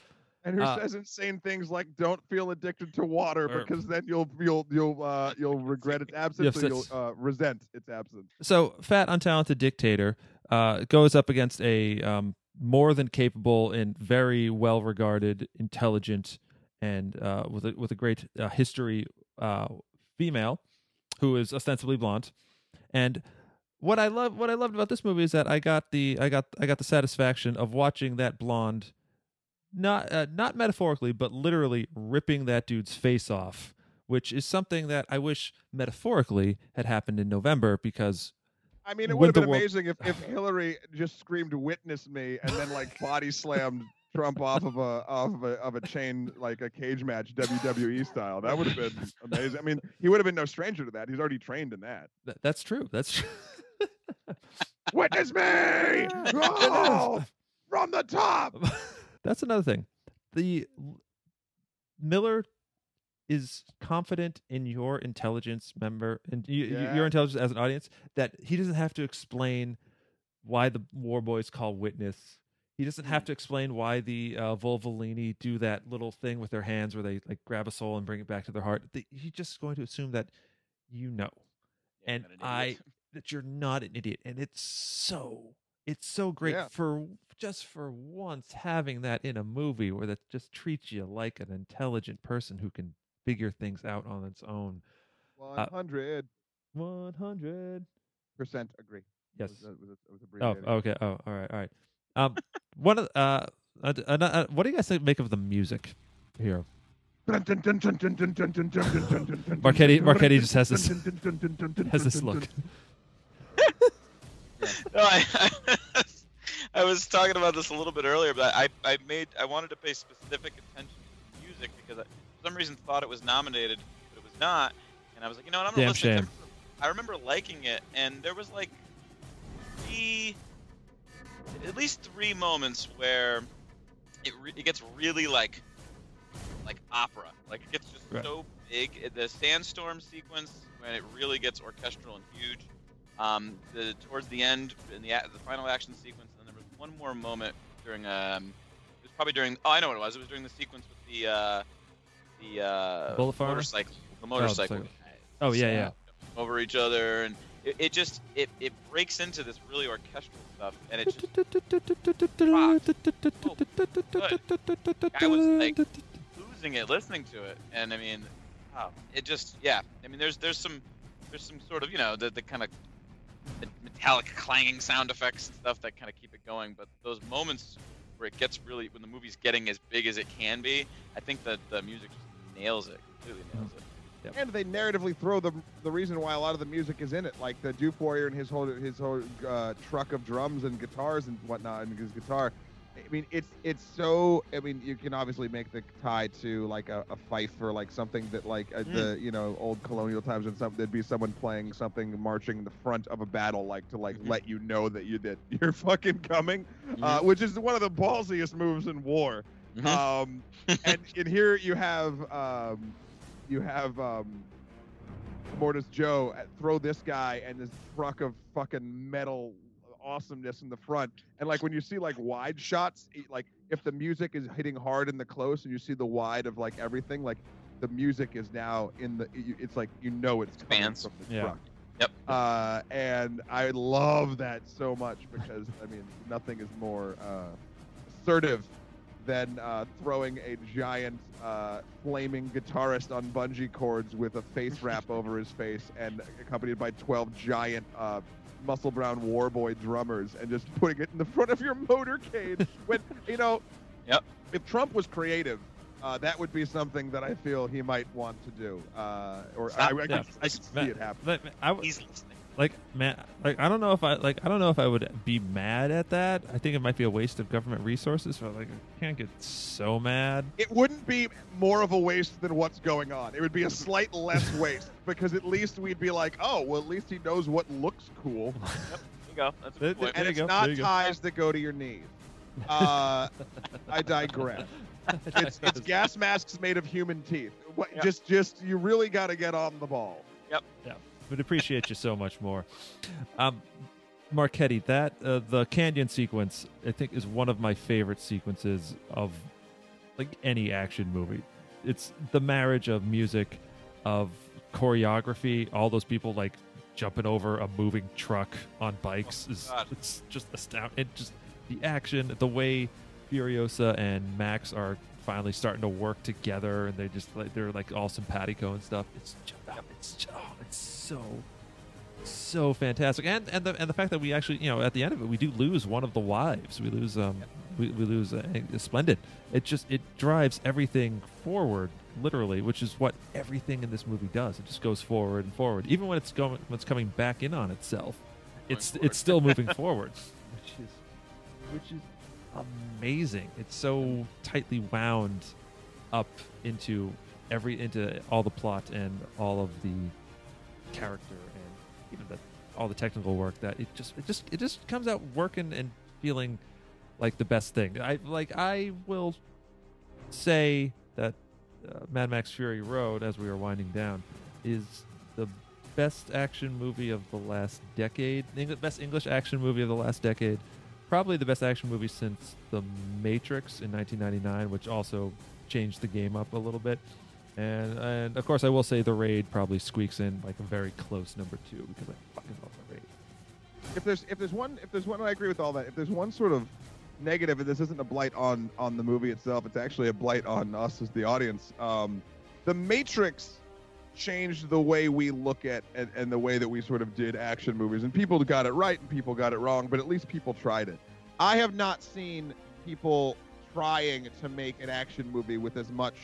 Speaker 3: And who
Speaker 1: Uh,
Speaker 3: says insane things like "Don't feel addicted to water
Speaker 1: Or-
Speaker 3: because then you'll you'll you'll uh, you'll regret its absence or you'll uh, resent its absence."
Speaker 1: So, fat, untalented dictator uh, goes up against a um, more than capable and very well regarded, intelligent, and uh, with a, with a great uh, history uh, female who is ostensibly blonde. And what I love, what I loved about this movie is that I got the I got I got the satisfaction of watching that blonde, not uh, not metaphorically but literally ripping that dude's face off. Which is something that I wish metaphorically had happened in November because
Speaker 3: I mean, it would have been
Speaker 1: world-
Speaker 3: amazing if, if Hillary just screamed "Witness me" and then like body slammed Trump off of a off of a, of a chain like a cage match WWE style. That would have been amazing. I mean, he would have been no stranger to that. He's already trained in that.
Speaker 1: Th- that's true. That's true.
Speaker 3: Witness me! Oh, from the top.
Speaker 1: that's another thing. The Miller is confident in your intelligence member and
Speaker 3: Yeah.
Speaker 1: your intelligence as an audience that he doesn't have to explain why the war boys call witness. He doesn't have to explain why the uh, Vuvalini do that little thing with their hands where they like grab a soul and bring it back to their heart. The, he's just going to assume that you know
Speaker 2: Yeah,
Speaker 1: and
Speaker 2: an
Speaker 1: I that you're not an idiot, and it's so it's so great
Speaker 3: Yeah.
Speaker 1: for just for once having that in a movie where that just treats you like an intelligent person who can figure things out on its own.
Speaker 3: One hundred
Speaker 1: One hundred.
Speaker 3: percent agree.
Speaker 1: Yes.
Speaker 3: Was, that- was, it- was
Speaker 1: Oh, okay. Oh, all right, all right. Um, one of uh, uh, uh, uh, what do you guys think make of the music here?
Speaker 3: Marchetti,
Speaker 1: Marchetti- just has this- Has this look?
Speaker 2: No, I, I was talking about this a little bit earlier, but I, I made I wanted to pay specific attention to the music because I, for some reason, thought it was nominated, but it was not. And I was like, you know what, I'm gonna
Speaker 1: Damn
Speaker 2: listen.
Speaker 1: shame.
Speaker 2: I remember liking it, and there was like three, at least three moments where it re- it gets really like like opera. Like it gets just
Speaker 1: Right.
Speaker 2: so big. The sandstorm sequence when it really gets orchestral and huge. Um, the towards the end in the the final action sequence, and then there was one more moment during um, it was probably during oh I know what it was. It was during the sequence with the uh, the uh, motorcycle. The motorcycle.
Speaker 1: cycle. Oh, yeah, yeah.
Speaker 2: Over each other, and it, it just it, it breaks into this really orchestral stuff, and it just I was, like, losing it listening to it and i mean wow, it just yeah i mean there's there's some there's some sort of you know the, the kind of metallic clanging sound effects and stuff that kind of keep it going but those moments where it gets really when the movie's getting as big as it can be i think that the music just nails it completely nails it
Speaker 3: And they narratively throw the the reason why a lot of the music is in it, like the Doof Warrior and his whole his whole uh, truck of drums and guitars and whatnot, and his guitar. I mean, it's it's so. I mean, you can obviously make the tie to like a, a fife or like something that like uh, the you know old colonial times and something. There'd be someone playing something marching in the front of a battle, like to like
Speaker 2: Mhm.
Speaker 3: let you know that you that you're fucking coming, uh, which is one of the ballsiest moves in war.
Speaker 2: Mhm.
Speaker 3: Um, and in here you have um, you have um, Immortan Joe uh, throw this guy and this truck of fucking metal awesomeness in the front. And like when you see like wide shots, like if the music is hitting hard in the close and you see the wide of like everything, like the music is now in the. It's like you know it's coming from the
Speaker 1: Yeah.
Speaker 3: truck.
Speaker 2: Yep.
Speaker 3: Uh, and I love that so much because I mean nothing is more uh, assertive than uh, throwing a giant uh, flaming guitarist on bungee cords with a face wrap over his face and accompanied by 12 giant uh, muscle brown warboy drummers and just putting it in the front of your motorcade when you know
Speaker 2: Yep.
Speaker 3: if Trump was creative uh, that would be something that I feel he might want to do uh, or I, I, could, I could see it happen
Speaker 1: But I w-
Speaker 2: He's listening.
Speaker 1: Like man, like I don't know if I like I don't know if I would be mad at that. I think it might be a waste of government resources. But like I can't get so mad.
Speaker 3: it wouldn't be more of a waste than what's going on. It would be a slight less waste because at least we'd be like, oh, well, at least he knows what looks cool,
Speaker 2: There you go. That's a
Speaker 1: There- there
Speaker 3: and
Speaker 1: you
Speaker 3: it's
Speaker 1: go,
Speaker 3: not
Speaker 1: there you go.
Speaker 3: ties that go to your knees. Uh, I digress. It's, it's gas masks made of human teeth. What,
Speaker 2: Yep.
Speaker 3: Just, just you really got to get on the ball.
Speaker 1: Would appreciate you so much more. Um, Marchetti, that uh, the canyon sequence, I think, is one of my favorite sequences of like any action movie. It's the marriage of music, of choreography, all those people like jumping over a moving truck on bikes
Speaker 2: Oh
Speaker 1: is
Speaker 2: God.
Speaker 1: it's just astounding. It just the action, the way Furiosa and Max are finally starting to work together, and they just like they're like all simpatico and stuff. It's just, it's just, oh, so so fantastic, and and the and the fact that we actually you know at the end of it we do lose one of the wives. We lose um we, we lose uh, Splendid. It just it drives everything forward literally, which is what everything in this movie does. It just goes forward and forward, even when it's going when it's coming back in on itself. It's
Speaker 2: forward.
Speaker 1: it's still moving forward, which is which is amazing. It's so tightly wound up into every into all the plot and all of the character and even the all the technical work that it just it just it just comes out working and feeling like the best thing. I like I will say that uh, Mad Max Fury Road as we are winding down is the best action movie of the last decade. The Eng- best English action movie of the last decade. Probably the best action movie since The Matrix in 1999, which also changed the game up a little bit. And and of course, I will say The Raid probably squeaks in like a very close number two because I fucking love The Raid.
Speaker 3: If there's if there's one if there's one I agree with all that. If there's one sort of negative, and this isn't a blight on on the movie itself, it's actually a blight on us as the audience. Um, the Matrix changed the way we look at and, and the way that we sort of did action movies. And people got it right and people got it wrong, but at least people tried it. I have not seen people trying to make an action movie with as much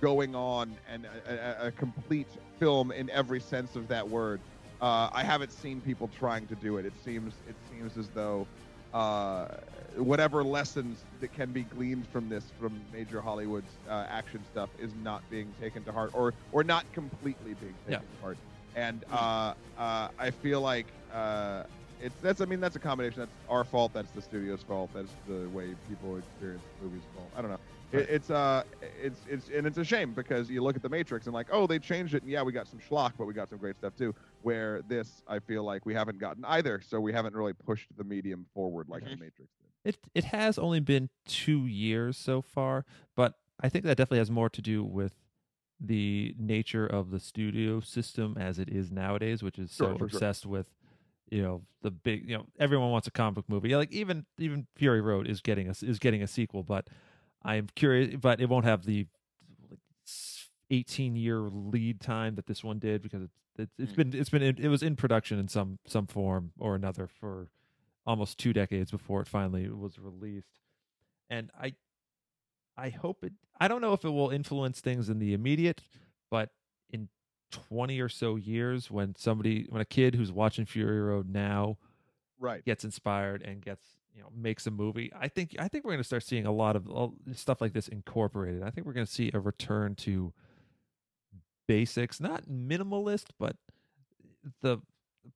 Speaker 3: going on and a, a, a complete film in every sense of that word. Uh, I haven't seen people trying to do it. It seems it seems as though uh, whatever lessons that can be gleaned from this from major Hollywood's uh, action stuff is not being taken to heart or or not completely being taken
Speaker 1: Yeah.
Speaker 3: to heart. And uh, uh, I feel like uh, it's that's I mean that's a combination. That's our fault. That's the studio's fault. That's the way people experience movies. Fault. I don't know.
Speaker 1: Right.
Speaker 3: It, it's uh it's it's and it's a shame because you look at the Matrix and like oh they changed it and yeah we got some schlock but we got some great stuff too. Where this I feel like we haven't gotten either, so we haven't really pushed the medium forward like the
Speaker 2: Mhm.
Speaker 3: Matrix did.
Speaker 1: It it has only been two years so far, but I think that definitely has more to do with the nature of the studio system as it is nowadays, which is so
Speaker 3: Sure, sure, sure.
Speaker 1: obsessed with you know the big you know everyone wants a comic book movie. Like even even Fury Road is getting a is getting a sequel, but I'm curious, but it won't have the like 18 year lead time that this one did because it's it's, it's
Speaker 2: Mm.
Speaker 1: been it's been it was in production in some some form or another for almost two decades before it finally was released and i i hope it i don't know if it will influence things in the immediate but in 20 or so years when somebody when a kid who's watching fury road now
Speaker 3: Right.
Speaker 1: gets inspired and gets you know makes a movie i think i think we're going to start seeing a lot of stuff like this incorporated i think we're going to see a return to basics not minimalist but the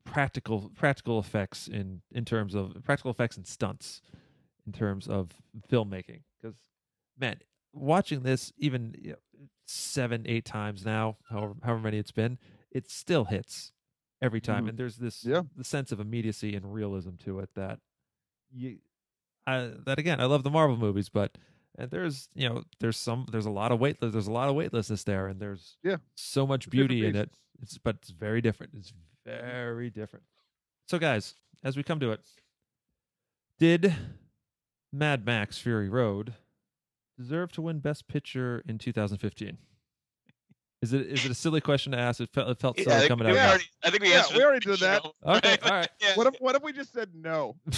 Speaker 1: practical practical effects in in terms of practical effects and stunts in terms of filmmaking because man watching this even you know, seven eight times now however however many it's been it still hits every time,
Speaker 3: Mhm.
Speaker 1: and there's this
Speaker 3: Yeah.
Speaker 1: the sense of immediacy and realism to it that you I, that again I love the Marvel movies, but and there's you know there's some there's a lot of weight there's a lot of weightlessness there, and there's
Speaker 3: Yeah.
Speaker 1: so much beauty in it. It's but it's very different. It's very different. So guys, as we come to it, did Mad Max Fury Road deserve to win Best Picture in 2015? Is it is it a silly question to ask? It felt it felt
Speaker 2: Yeah,
Speaker 1: silly
Speaker 2: I, think
Speaker 1: coming
Speaker 2: we
Speaker 1: out.
Speaker 2: already, I think we
Speaker 3: Yeah, we already did that.
Speaker 2: show,
Speaker 1: Okay, all right.
Speaker 2: Yeah,
Speaker 3: What if what if we just said no?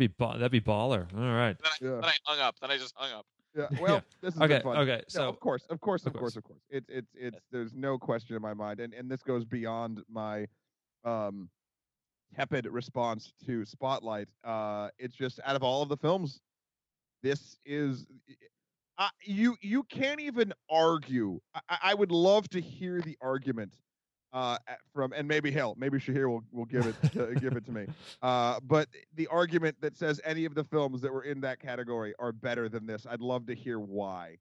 Speaker 1: that'd be ba- that'd be baller. All right.
Speaker 2: Then I,
Speaker 3: Yeah.
Speaker 2: then I hung up. Then I just hung up.
Speaker 3: Yeah. Well, this is
Speaker 1: Okay.
Speaker 3: fun.
Speaker 1: Okay.
Speaker 3: No,
Speaker 1: So
Speaker 3: of course, of course,
Speaker 1: Of
Speaker 3: of
Speaker 1: course.
Speaker 3: course, of course. It's it's it's there's no question in my mind, and and this goes beyond my um tepid response to Spotlight. Uh, it's just out of all of the films, this is. Uh, you you can't even argue. I, I- I would love to hear the argument uh, from, and maybe hell, maybe Shahir will, will give it to, give it to me. Uh, but the argument that says any of the films that were in that category are better than this, I'd love to hear why.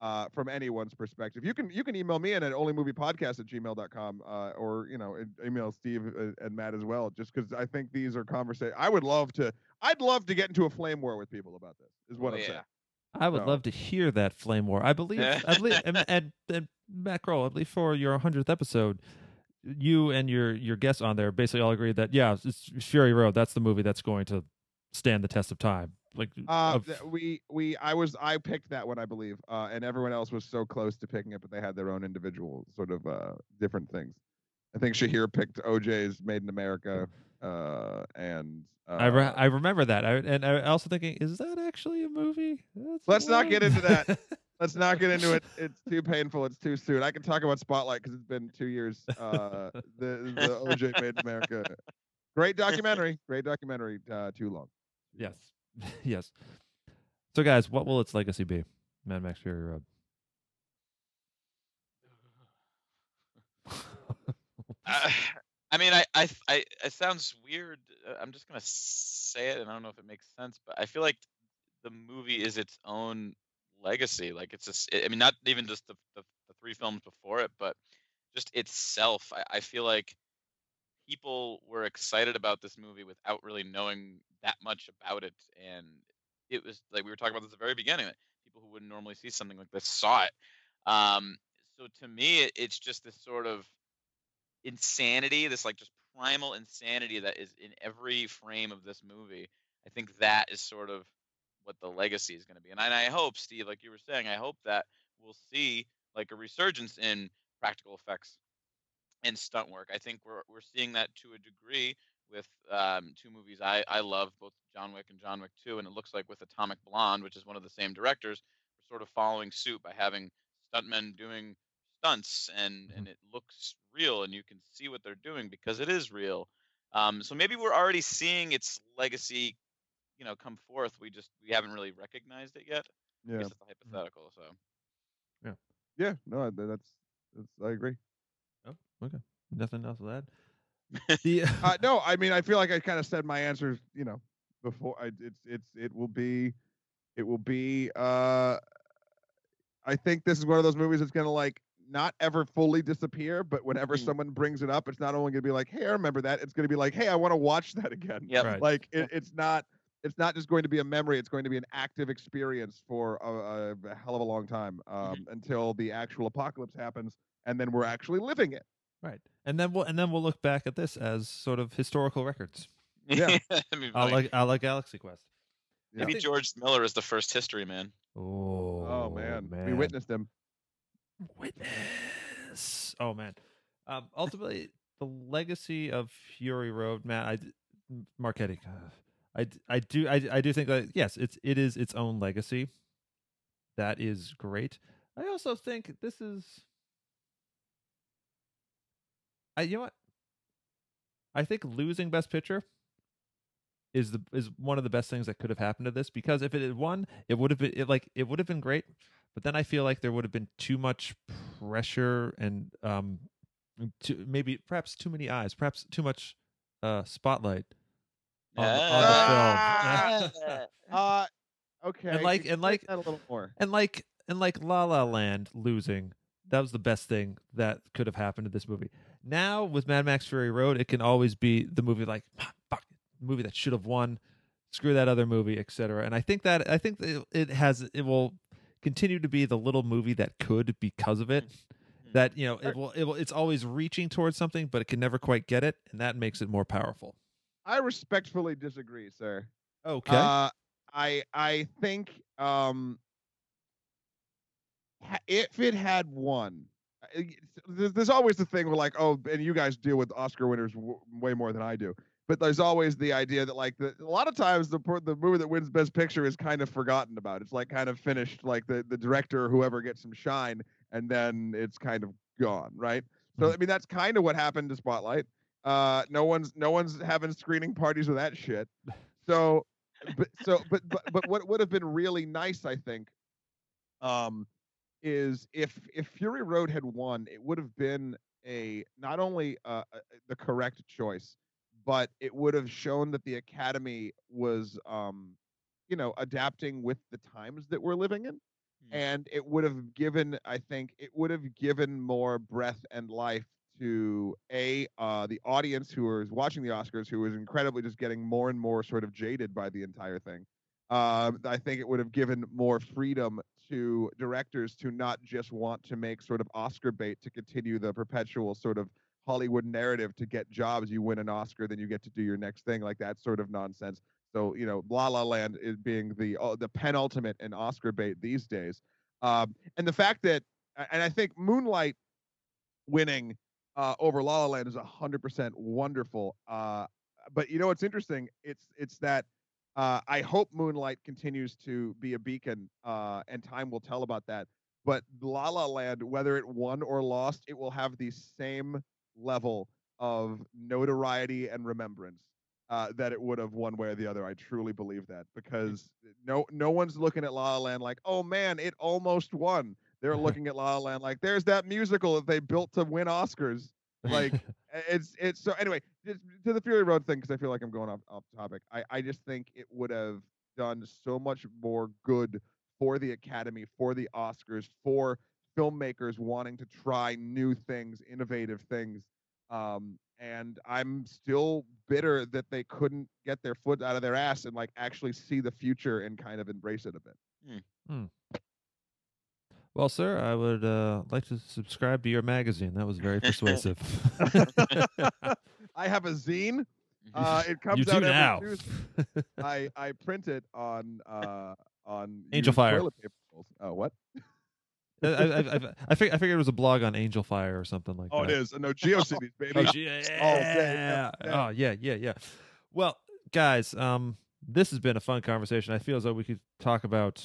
Speaker 3: Uh, from anyone's perspective, you can you can email me in at onlymoviepodcast at gmail.com uh, or you know email Steve uh, and Matt as well. Just because I think these are conversation. I would love to. I'd love to get into a flame war with people about this. Is what
Speaker 2: Oh,
Speaker 3: I'm
Speaker 2: yeah.
Speaker 3: saying.
Speaker 1: I would
Speaker 3: No.
Speaker 1: love to hear that flame war. I believe, I believe, and, and, and Matt Krol, I believe for your hundredth episode, you and your your guests on there basically all agreed that yeah, it's Fury Road. That's the movie that's going to stand the test of time. Like,
Speaker 3: Uh,
Speaker 1: of-
Speaker 3: th- we we I was I picked that one I believe, uh, and everyone else was so close to picking it, but they had their own individual sort of uh, different things. I think Shahir picked OJ's Made in America, uh, and uh,
Speaker 1: I re- I remember that. I, and I also thinking, is that actually a movie? That's
Speaker 3: Let's not get into that.
Speaker 1: that.
Speaker 3: let's not get into it. It's too painful. It's too soon. I can talk about Spotlight because it's been two years. Uh, the the OJ Made in America, great documentary. Great documentary. Uh, too long.
Speaker 1: yes, yes. So, guys, what will its legacy be? Mad Max Fury Road.
Speaker 2: Uh, I mean, I, I, I, it sounds weird. uh, I'm just gonna say it, and I don't know if it makes sense, but I feel like the movie is its own legacy. Like it's just, I mean, not even just the, the, the three films before it, but just itself. I, I feel like people were excited about this movie without really knowing that much about it, and it was like we were talking about this at the very beginning people who wouldn't normally see something like this saw it. Um, so to me, it, it's just this sort of insanity, this like just primal insanity that is in every frame of this movie. I think that is sort of what the legacy is going to be. And I, and I hope, Steve, like you were saying, I hope that we'll see like a resurgence in practical effects and stunt work. I think we're we're seeing that to a degree with um, two movies I, I love, both John Wick and John Wick 2, and it looks like with Atomic Blonde, which is one of the same directors, we're sort of following suit by having stuntmen doing stunts and and it looks real and you can see what they're doing because it is real. Um, so maybe we're already seeing its legacy, you know, come forth. We just we haven't really recognized it yet. I
Speaker 3: Yeah.
Speaker 2: it's a hypothetical. So
Speaker 3: Yeah. Yeah. No, that's that's. I agree.
Speaker 1: Oh, okay. Nothing else to add. The
Speaker 3: uh, no, I mean, I feel like I kind of said my answers, you know, before. I, it's it's it will be, it will be. uh I think this is one of those movies that's gonna like not ever fully disappear, but whenever
Speaker 2: Mhm.
Speaker 3: someone brings it up, it's not only gonna be like, "Hey, I remember that." It's gonna be like, "Hey, I want to watch that again."
Speaker 2: Yep.
Speaker 1: Right.
Speaker 3: Like it, it's not. It's not just going to be a memory. It's going to be an active experience for a, a hell of a long time um, until the actual apocalypse happens, and then we're actually living it.
Speaker 1: right, and then we'll and then we'll look back at this as sort of historical records.
Speaker 3: Yeah.
Speaker 2: That'd be
Speaker 1: I
Speaker 2: funny.
Speaker 1: like I like Galaxy Quest.
Speaker 3: Yeah.
Speaker 2: maybe George Miller is the first history man.
Speaker 1: Oh,
Speaker 3: Oh, man. we witnessed him.
Speaker 1: witness. Oh man. Um, ultimately, the legacy of Fury Road, Matt. I, d- Marchetti. I, I do I, I do think that yes, it's it is its own legacy. That is great. I also think this is. I you know what. I think losing Best Picture is the is one of the best things that could have happened to this because if it had won, it would have been it, like it would have been great. But then I feel like there would have been too much pressure and um, too, maybe perhaps too many eyes, perhaps too much uh spotlight on, the- on the film.
Speaker 3: Uh, okay.
Speaker 1: And like- and like-
Speaker 3: that a little more.
Speaker 1: and like and like La La Land losing, that was the best thing that could have happened to this movie. Now with Mad Max Fury Road, it can always be the movie like "Ah, fuck, movie that should have won. Screw that other movie, etc. And I think that I think that it has it will continue to be the little movie that could because of it.
Speaker 2: Mhm.
Speaker 1: That you know it will it will it's always reaching towards something, but it can never quite get it, and that makes it more powerful.
Speaker 3: I respectfully disagree, sir.
Speaker 1: Okay.
Speaker 3: Uh, I I think um, if it had won, uh, there's, always the thing where like, oh, and you guys deal with Oscar winners w- way more than I do. But there's always the idea that like the, a lot of times the the movie that wins Best Picture is kind of forgotten about. It's like kind of finished, like the the director or whoever gets some shine, and then it's kind of gone, right? So
Speaker 1: Mhm.
Speaker 3: I mean that's kind of what happened to Spotlight. Uh, no one's no one's having screening parties with that shit. So, but so but but but what would have been really nice, I think, um, is if if Fury Road had won, it would have been a not only uh, uh, the correct choice, but it would have shown that the Academy was, um, you know, adapting with the times that we're living in
Speaker 2: Hmm.
Speaker 3: and it would have given i think it would have given more breath and life to a uh, the audience who is watching the oscars who is incredibly just getting more and more sort of jaded by the entire thing um, i think it would have given more freedom to directors to not just want to make sort of oscar bait to continue the perpetual sort of hollywood narrative to get jobs you win an oscar then you get to do your next thing like that sort of nonsense. So you know, La La Land is being the uh, the penultimate in Oscar bait these days, um, and the fact that, and I think Moonlight winning uh, over La La Land is hundred percent wonderful. Uh, but you know what's interesting? It's it's that uh, I hope Moonlight continues to be a beacon, uh, and time will tell about that. But La La Land, whether it won or lost, it will have the same level of notoriety and remembrance uh, that it would have one way or the other. I truly believe that because no no one's looking at La La Land like, oh man, it almost won. They're looking at La La Land like, there's that musical that they built to win Oscars. Like it's it's so anyway to the Fury Road thing because I feel like I'm going off off topic. I I just think it would have done so much more good for the Academy, for the Oscars, for filmmakers wanting to try new things, innovative things. Um, and I'm still bitter that they couldn't get their foot out of their ass and like actually see the future and kind of embrace it a bit.
Speaker 1: Well, sir, I would uh, like to subscribe to your magazine. That was very persuasive.
Speaker 3: I have a zine. Uh, it comes
Speaker 1: you do
Speaker 3: out every
Speaker 1: now.
Speaker 3: Tuesday. I I print it on uh on Angelfire. Oh, what?
Speaker 1: I, I, I, I, fig- I figured it was a blog on Angelfire or something like
Speaker 3: Oh,
Speaker 1: that.
Speaker 3: it is. No, GeoCities, baby.
Speaker 1: Oh, yeah.
Speaker 3: day, every day.
Speaker 1: Oh, yeah, yeah, yeah. Well, guys, um, this has been a fun conversation. I feel as though we could talk about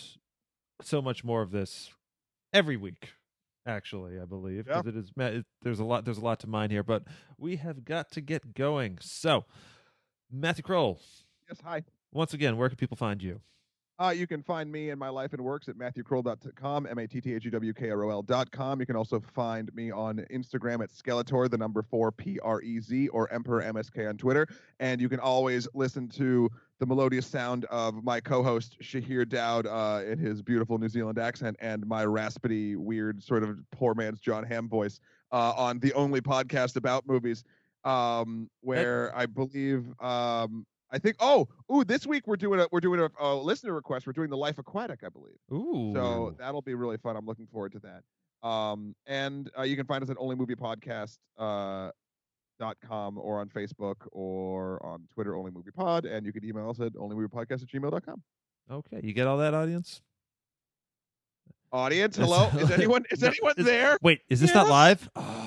Speaker 1: so much more of this every week. Actually, I believe
Speaker 3: Yeah.
Speaker 1: because it is. It, there's a lot. There's a lot to mine here, but we have got to get going. So, Matthew Krol,
Speaker 3: Yes, hi.
Speaker 1: once again, where can people find you?
Speaker 3: Uh, you can find me and my life and works at matthewkrol.com, M-A-T-T-H-E-W-K-R-O-L.com. You can also find me on Instagram at Skeletor, the number four P-R-E-Z, or Emperor MSK on Twitter. And you can always listen to the melodious sound of my co-host Shahir Dowd uh, in his beautiful New Zealand accent and my raspy, weird, sort of poor man's Jon Hamm voice uh, on the only podcast about movies, um, where I believe um, I think. Oh, ooh! This week we're doing a we're doing a, a listener request. We're doing the Life Aquatic, I believe.
Speaker 1: Ooh,
Speaker 3: So that'll be really fun. I'm looking forward to that. Um, and uh, you can find us at Only Movie Podcast. Uh, dot com or on Facebook or on Twitter, Only Movie Pod, and you can email us at onlymoviepodcast at gmail.com.
Speaker 1: okay. You get all that, audience?
Speaker 3: Audience, hello? Is anyone is
Speaker 1: No,
Speaker 3: anyone there?
Speaker 1: Wait, is this not live? Oh,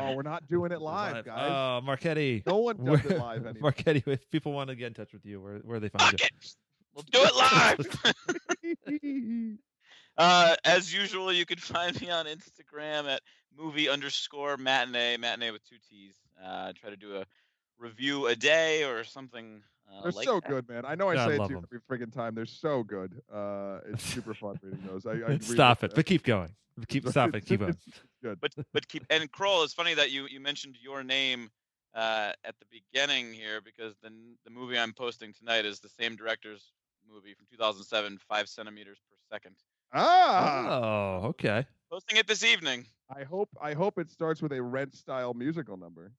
Speaker 3: Oh,
Speaker 1: it.
Speaker 3: we're not doing it live, guys.
Speaker 1: Oh, Marchetti.
Speaker 3: no one does
Speaker 1: Where-
Speaker 3: it live anymore.
Speaker 1: Marchetti, if people want to get in touch with you, where where they find
Speaker 2: Fuck
Speaker 1: you?
Speaker 2: it. We'll do it live. uh, as usual, you can find me on Instagram at movie underscore matinee, matinee with two T's. Uh, I try to do a review a day or something. Uh,
Speaker 3: They're
Speaker 2: like
Speaker 3: so
Speaker 2: that.
Speaker 3: good, man. I know I
Speaker 1: Yeah, I
Speaker 3: say it to you
Speaker 1: 'em.
Speaker 3: every friggin' time. They're so good. Uh, it's super fun reading those. I, I
Speaker 1: Stop
Speaker 3: like
Speaker 1: it, but keep going. Keep
Speaker 3: that.
Speaker 1: stop it. Keep on.
Speaker 3: It's good.
Speaker 2: But but keep and Krol. It's funny that you you mentioned your name uh, at the beginning here because the the movie I'm posting tonight is the same director's movie from 2007, Five Centimeters Per Second.
Speaker 3: Ah,
Speaker 1: Oh, okay.
Speaker 2: Posting it this evening.
Speaker 3: I hope I hope it starts with a rent style musical number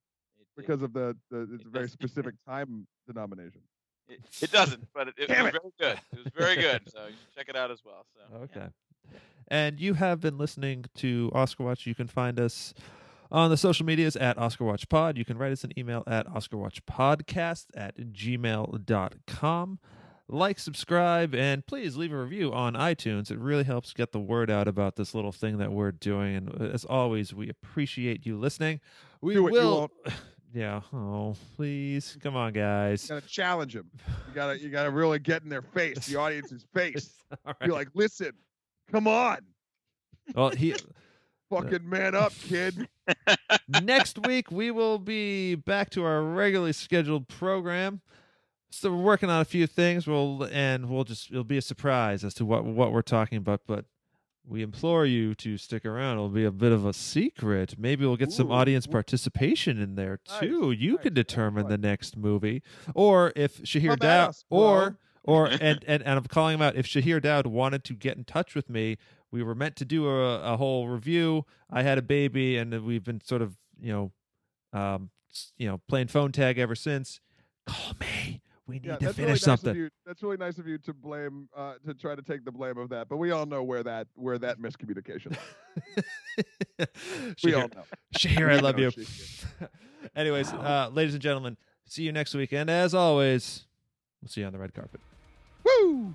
Speaker 3: because of the, the it's a very specific time denomination.
Speaker 2: It, it doesn't, but it, it was
Speaker 3: it.
Speaker 2: very good. It was very good. So you should check it out as well. So yeah.
Speaker 1: Okay. And you have been listening to Oscar Watch. You can find us on the social medias at Oscar Watch Pod. You can write us an email at OscarWatchPodcast at gmail.com. Like, subscribe, and please leave a review on iTunes. It really helps get the word out about this little thing that we're doing. And as always, we appreciate you listening. We
Speaker 3: Do it, you
Speaker 1: will. yeah. Oh, please. Come on, guys.
Speaker 3: You gotta challenge them. You gotta you gotta really get in their face, the audience's face.
Speaker 1: Right.
Speaker 3: like, listen, come on,
Speaker 1: Well, he.
Speaker 3: fucking man up, kid.
Speaker 1: next week we will be back to our regularly scheduled program. So we're working on a few things. We'll and we'll just it'll be a surprise as to what what we're talking about. But we implore you to stick around. It'll be a bit of a secret. Maybe we'll get some
Speaker 3: Ooh.
Speaker 1: audience participation in there
Speaker 3: Nice,
Speaker 1: too. You
Speaker 3: nice.
Speaker 1: can determine the next movie, or if Shahir Dowd, or or and, and and I'm calling him out. If Shahir Dowd wanted to get in touch with me, we were meant to do a, a whole review. I had a baby, and we've been sort of you know, um, you know, playing phone tag ever since. Call me. We need
Speaker 3: Yeah,
Speaker 1: to
Speaker 3: that's really
Speaker 1: finish
Speaker 3: nice
Speaker 1: something.
Speaker 3: you. That's really nice of you to blame, uh, to try to take the blame of that. But we all know where that where that miscommunication. we all know.
Speaker 1: Shahir, I love you. Anyways, uh, ladies and gentlemen, see you next week, and as always, we'll see you on the red carpet.
Speaker 3: Woo!